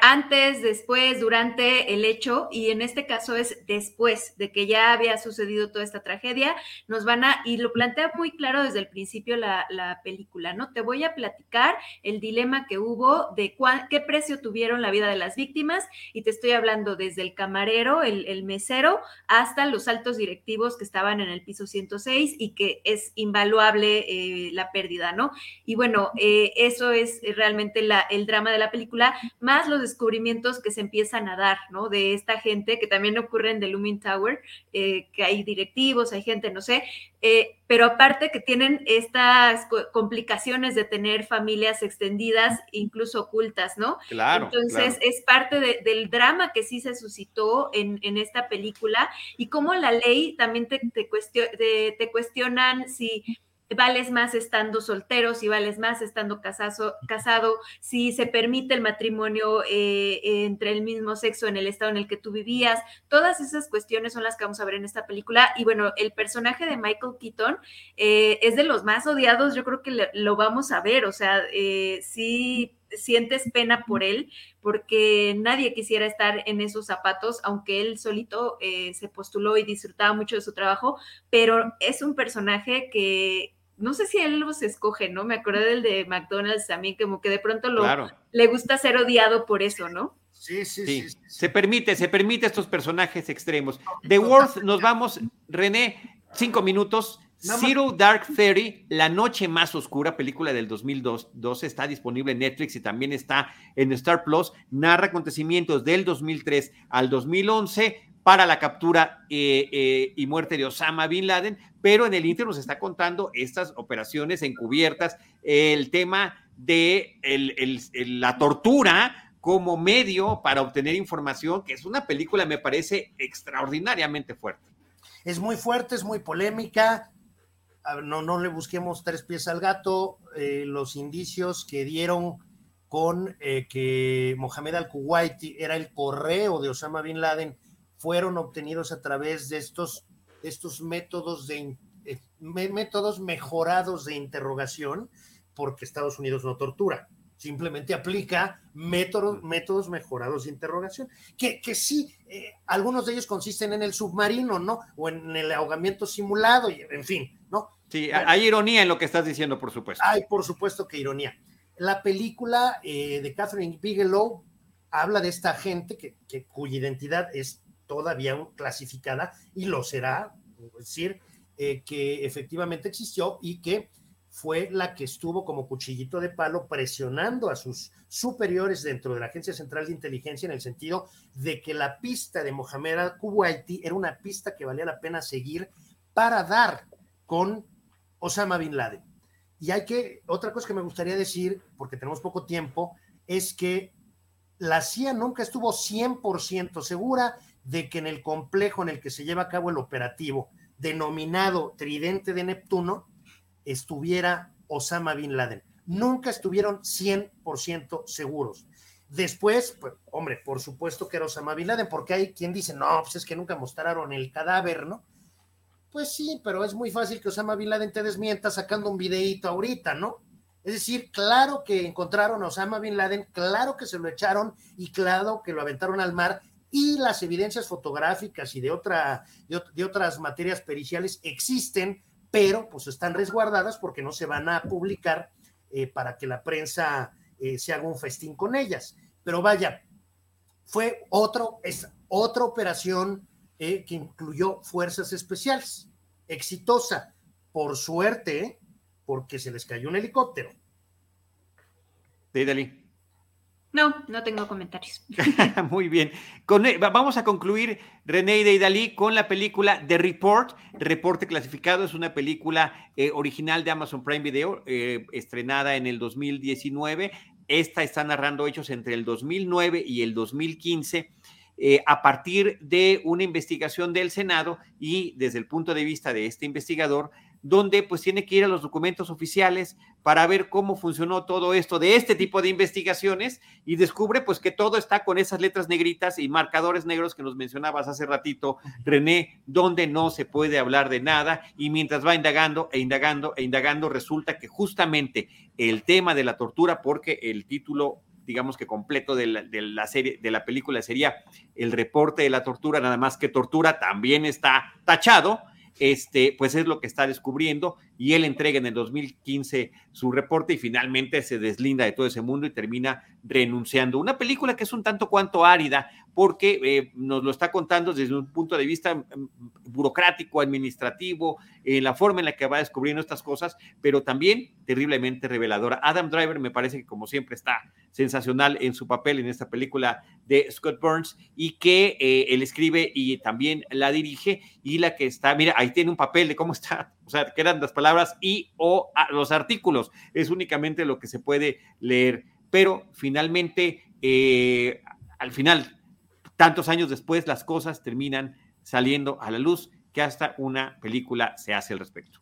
Antes, después, durante el hecho, y en este caso es después de que ya había sucedido toda esta tragedia, nos van a, y lo plantea muy claro desde el principio la, la película, ¿no? Te voy a platicar el dilema que hubo de qué precio tuvieron la vida de las víctimas, y te estoy hablando desde el camarero, el, el mesero, a hasta los altos directivos que estaban en el piso 106 y que es invaluable eh, la pérdida, ¿no? Y bueno, eh, eso es realmente el drama de la película, más los descubrimientos que se empiezan a dar, ¿no? De esta gente que también ocurren en The Looming Tower, eh, que hay directivos, hay gente, no sé, eh, pero aparte que tienen estas complicaciones de tener familias extendidas, incluso ocultas, ¿no?
Claro.
Entonces es parte del drama que sí se suscitó en, esta película y cómo la ley también te, te cuestionan si vales más estando soltero, si vales más estando casado, si se permite el matrimonio eh, entre el mismo sexo en el estado en el que tú vivías. Todas esas cuestiones son las que vamos a ver en esta película. Y bueno, el personaje de Michael Keaton eh, es de los más odiados, yo creo que lo vamos a ver, o sea, eh, sí sientes pena por él, porque nadie quisiera estar en esos zapatos, aunque él solito se postuló y disfrutaba mucho de su trabajo, pero es un personaje que, no sé si él los escoge, ¿no? Me acordé del de McDonald's también, como que de pronto lo, le gusta ser odiado por eso, ¿no?
Sí sí, sí, Se permite, se permite estos personajes extremos. The Worth, nos vamos, René, cinco minutos. Zero Dark Theory, La Noche Más Oscura, película del 2012, está disponible en Netflix y también está en Star Plus. Narra acontecimientos del 2003 al 2011 para la captura eh, eh, y muerte de Osama Bin Laden, pero en el Inter nos está contando estas operaciones encubiertas, el tema de la tortura como medio para obtener información, que es una película, me parece, extraordinariamente fuerte.
Es muy fuerte, es muy polémica. No, no le busquemos tres pies al gato. Eh, los indicios que dieron con que Mohamed al-Kuwaiti era el correo de Osama Bin Laden fueron obtenidos a través de estos, estos métodos, de, eh, métodos mejorados de interrogación, porque Estados Unidos no tortura, simplemente aplica métodos, métodos mejorados de interrogación, que, que sí, eh, algunos de ellos consisten en el submarino, ¿no? O en el ahogamiento simulado, y en fin, ¿no?
Sí, hay ironía en lo que estás diciendo, por supuesto.
Hay, por supuesto que ironía. La película eh, de Catherine Bigelow habla de esta gente que, que, cuya identidad es todavía clasificada y lo será, es decir, eh, que efectivamente existió y que fue la que estuvo como cuchillito de palo presionando a sus superiores dentro de la Agencia Central de Inteligencia en el sentido de que la pista de Mohamed al-Kuwaiti era una pista que valía la pena seguir para dar con Osama Bin Laden. Y hay que, otra cosa que me gustaría decir, porque tenemos poco tiempo, es que la CIA nunca estuvo 100% segura de que en el complejo en el que se lleva a cabo el operativo, denominado Tridente de Neptuno, estuviera Osama Bin Laden. Nunca estuvieron 100% seguros. Después, pues, hombre, por supuesto que era Osama Bin Laden, porque hay quien dice, no, pues es que nunca mostraron el cadáver, ¿no? Pues sí, pero es muy fácil que Osama Bin Laden te desmienta sacando un videíto ahorita, ¿no? Es decir, claro que encontraron a Osama Bin Laden, claro que se lo echaron y claro que lo aventaron al mar y las evidencias fotográficas y de, otra, de, otras materias periciales existen, pero pues están resguardadas porque no se van a publicar eh, para que la prensa eh, se haga un festín con ellas. Pero vaya, fue otro, es otra operación eh, que incluyó fuerzas especiales, exitosa, por suerte, porque se les cayó un helicóptero.
Sí.
No, no tengo comentarios.
Muy bien. E, vamos a concluir, René y Dalí, con la película The Report. Reporte clasificado es una película eh, original de Amazon Prime Video, eh, estrenada en el 2019. Esta está narrando hechos entre el 2009 y el 2015. Eh, a partir de una investigación del Senado y desde el punto de vista de este investigador, donde pues tiene que ir a los documentos oficiales para ver cómo funcionó todo esto de este tipo de investigaciones y descubre pues que todo está con esas letras negritas y marcadores negros que nos mencionabas hace ratito, René, donde no se puede hablar de nada y mientras va indagando e indagando e indagando resulta que justamente el tema de la tortura, porque el título digamos que completo de la, de la, serie, de la película sería el reporte de la tortura, nada más que tortura también está tachado, este, pues es lo que está descubriendo y él entrega en el 2015 su reporte y finalmente se deslinda de todo ese mundo y termina renunciando. Una película que es un tanto cuanto árida porque eh, nos lo está contando desde un punto de vista mm, burocrático, administrativo, en la forma en la que va descubriendo estas cosas, pero también terriblemente reveladora. Adam Driver me parece que como siempre está sensacional en su papel en esta película de Scott Burns y que eh, él escribe y también la dirige y la que está, mira, ahí tiene un papel de cómo está, o sea, que eran las palabras y o los artículos, es únicamente lo que se puede leer, pero finalmente, eh, al final, tantos años después, las cosas terminan saliendo a la luz que hasta una película se hace al respecto.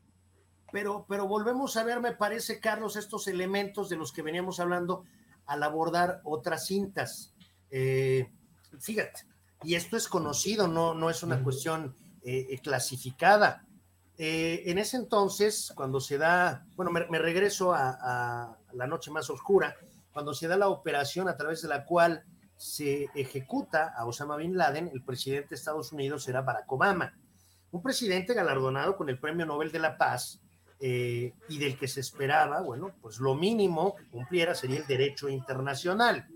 Pero, pero volvemos a ver, me parece, Carlos, estos elementos de los que veníamos hablando al abordar otras cintas. Eh, fíjate, y esto es conocido, no, no es una cuestión eh, eh, clasificada. en ese entonces, cuando se da, bueno, me, regreso a, a, la noche más oscura, cuando se da la operación a través de la cual se ejecuta a Osama Bin Laden, el presidente de Estados Unidos era Barack Obama, un presidente galardonado con el Premio Nobel de la Paz, eh, y del que se esperaba, bueno, pues lo mínimo que cumpliera sería el derecho internacional.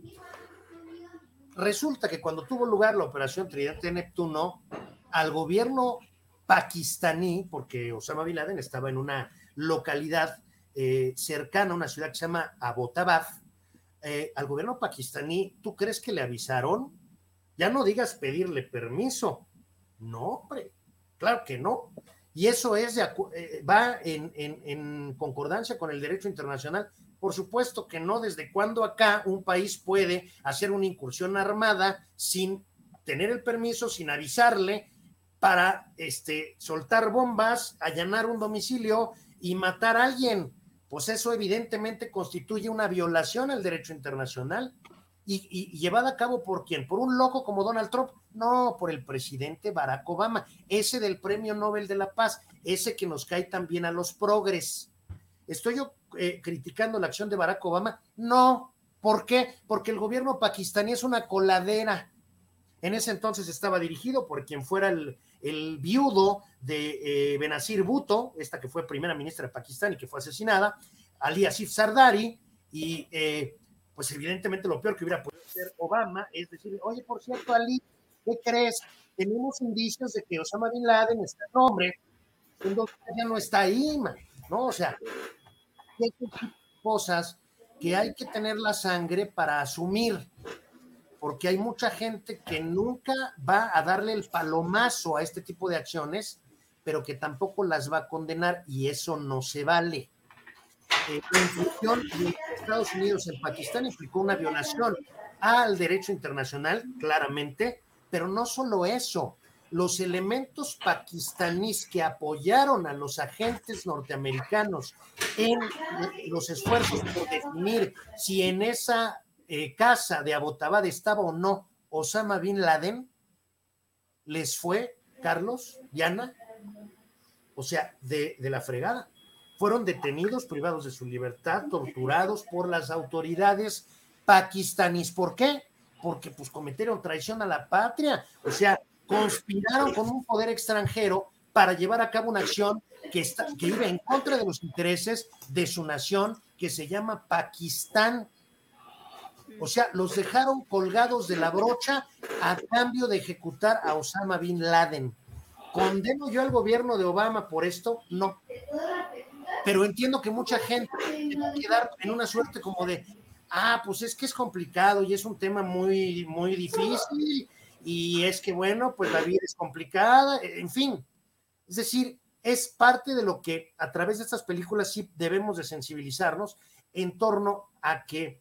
Resulta que cuando tuvo lugar la operación Tridente Neptuno, al gobierno pakistaní, porque Osama Bin Laden estaba en una localidad eh, cercana a una ciudad que se llama Abbottabad, eh, al gobierno pakistaní, ¿tú crees que le avisaron? Ya no digas pedirle permiso. No, hombre, claro que no. Y eso es eh, va en, concordancia con el derecho internacional. Por supuesto que no, desde cuando acá un país puede hacer una incursión armada sin tener el permiso, sin avisarle, para este, soltar bombas, allanar un domicilio y matar a alguien. Pues eso evidentemente constituye una violación al derecho internacional y, llevada a cabo por quién? Por un loco como Donald Trump. No, por el presidente Barack Obama, ese del Premio Nobel de la Paz, ese que nos cae también a los progres. ¿Estoy yo eh, criticando la acción de Barack Obama? No. ¿Por qué? Porque el gobierno pakistaní es una coladera. En ese entonces estaba dirigido por quien fuera el, viudo de eh, Benazir Bhutto, esta que fue primera ministra de Pakistán y que fue asesinada, Ali Asif Sardari, y eh, pues evidentemente lo peor que hubiera podido hacer Obama es decir, oye, por cierto, Ali, ¿qué crees? Tenemos indicios de que Osama Bin Laden está en nombre, ya no está ahí, ¿no? O sea, hay cosas que hay que tener la sangre para asumir, porque hay mucha gente que nunca va a darle el palomazo a este tipo de acciones, pero que tampoco las va a condenar y eso no se vale. Eh, la inclusión de Estados Unidos en Pakistán implicó una violación al derecho internacional, claramente, pero no solo eso, los elementos pakistaníes que apoyaron a los agentes norteamericanos en los esfuerzos por definir si en esa eh, casa de Abbottabad estaba o no Osama Bin Laden, les fue, Carlos, Yana, o sea, de la fregada fueron detenidos, privados de su libertad, torturados por las autoridades pakistaníes. ¿Por qué? Porque pues cometieron traición a la patria, o sea, conspiraron con un poder extranjero para llevar a cabo una acción que, está, que iba en contra de los intereses de su nación, que se llama Pakistán. O sea, los dejaron colgados de la brocha a cambio de ejecutar a Osama Bin Laden. ¿Condeno yo al gobierno de Obama por esto? No pero entiendo que mucha gente va quedar en una suerte como de, ah, pues es que es complicado y es un tema muy, muy difícil y es que, bueno, pues la vida es complicada, en fin. Es decir, es parte de lo que a través de estas películas sí debemos de sensibilizarnos en torno a que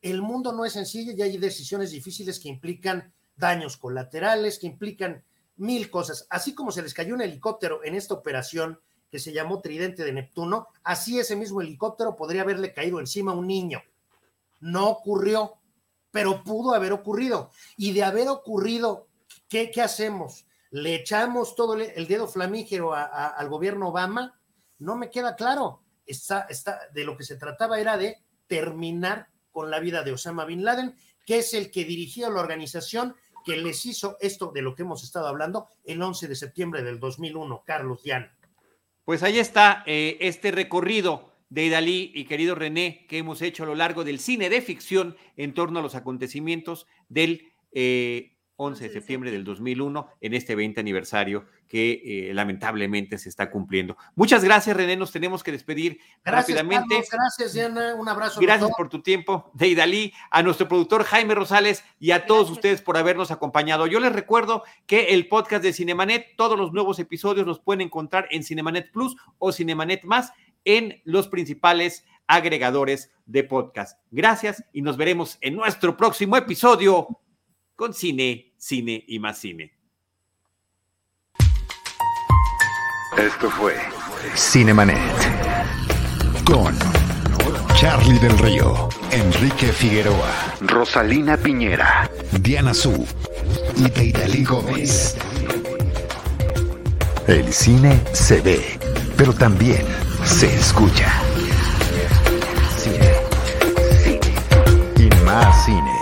el mundo no es sencillo y hay decisiones difíciles que implican daños colaterales, que implican mil cosas. Así como se les cayó un helicóptero en esta operación que se llamó Tridente de Neptuno, así ese mismo helicóptero podría haberle caído encima a un niño. No ocurrió, pero pudo haber ocurrido. Y de haber ocurrido, ¿qué, qué hacemos? ¿Le echamos todo el dedo flamígero al gobierno Obama? No me queda claro. Está, está, de lo que se trataba era de terminar con la vida de Osama Bin Laden, que es el que dirigía la organización que les hizo esto de lo que hemos estado hablando el 11 de septiembre del 2001, Carlos Jan.
Pues ahí está eh, este recorrido de Dalí y querido René que hemos hecho a lo largo del cine de ficción en torno a los acontecimientos del eh, 11 de septiembre del 2001 en este 20 aniversario que eh, lamentablemente se está cumpliendo. Muchas gracias, René. Nos tenemos que despedir rápidamente.
gracias, Diana. Un abrazo.
Gracias por tu tiempo, Deidali, a nuestro productor Jaime Rosales y a todos ustedes por habernos acompañado. Yo les recuerdo que el podcast de Cinemanet, todos los nuevos episodios los pueden encontrar en Cinemanet Plus o Cinemanet Más en los principales agregadores de podcast. Gracias y nos veremos en nuestro próximo episodio con cine, cine y más cine.
Esto fue Cinemanet con Charlie del Río, Enrique Figueroa, Rosalina Piñera, Diana Su y Deidali Gómez. El cine se ve, pero también se escucha. Cine. Cine. Y más cine.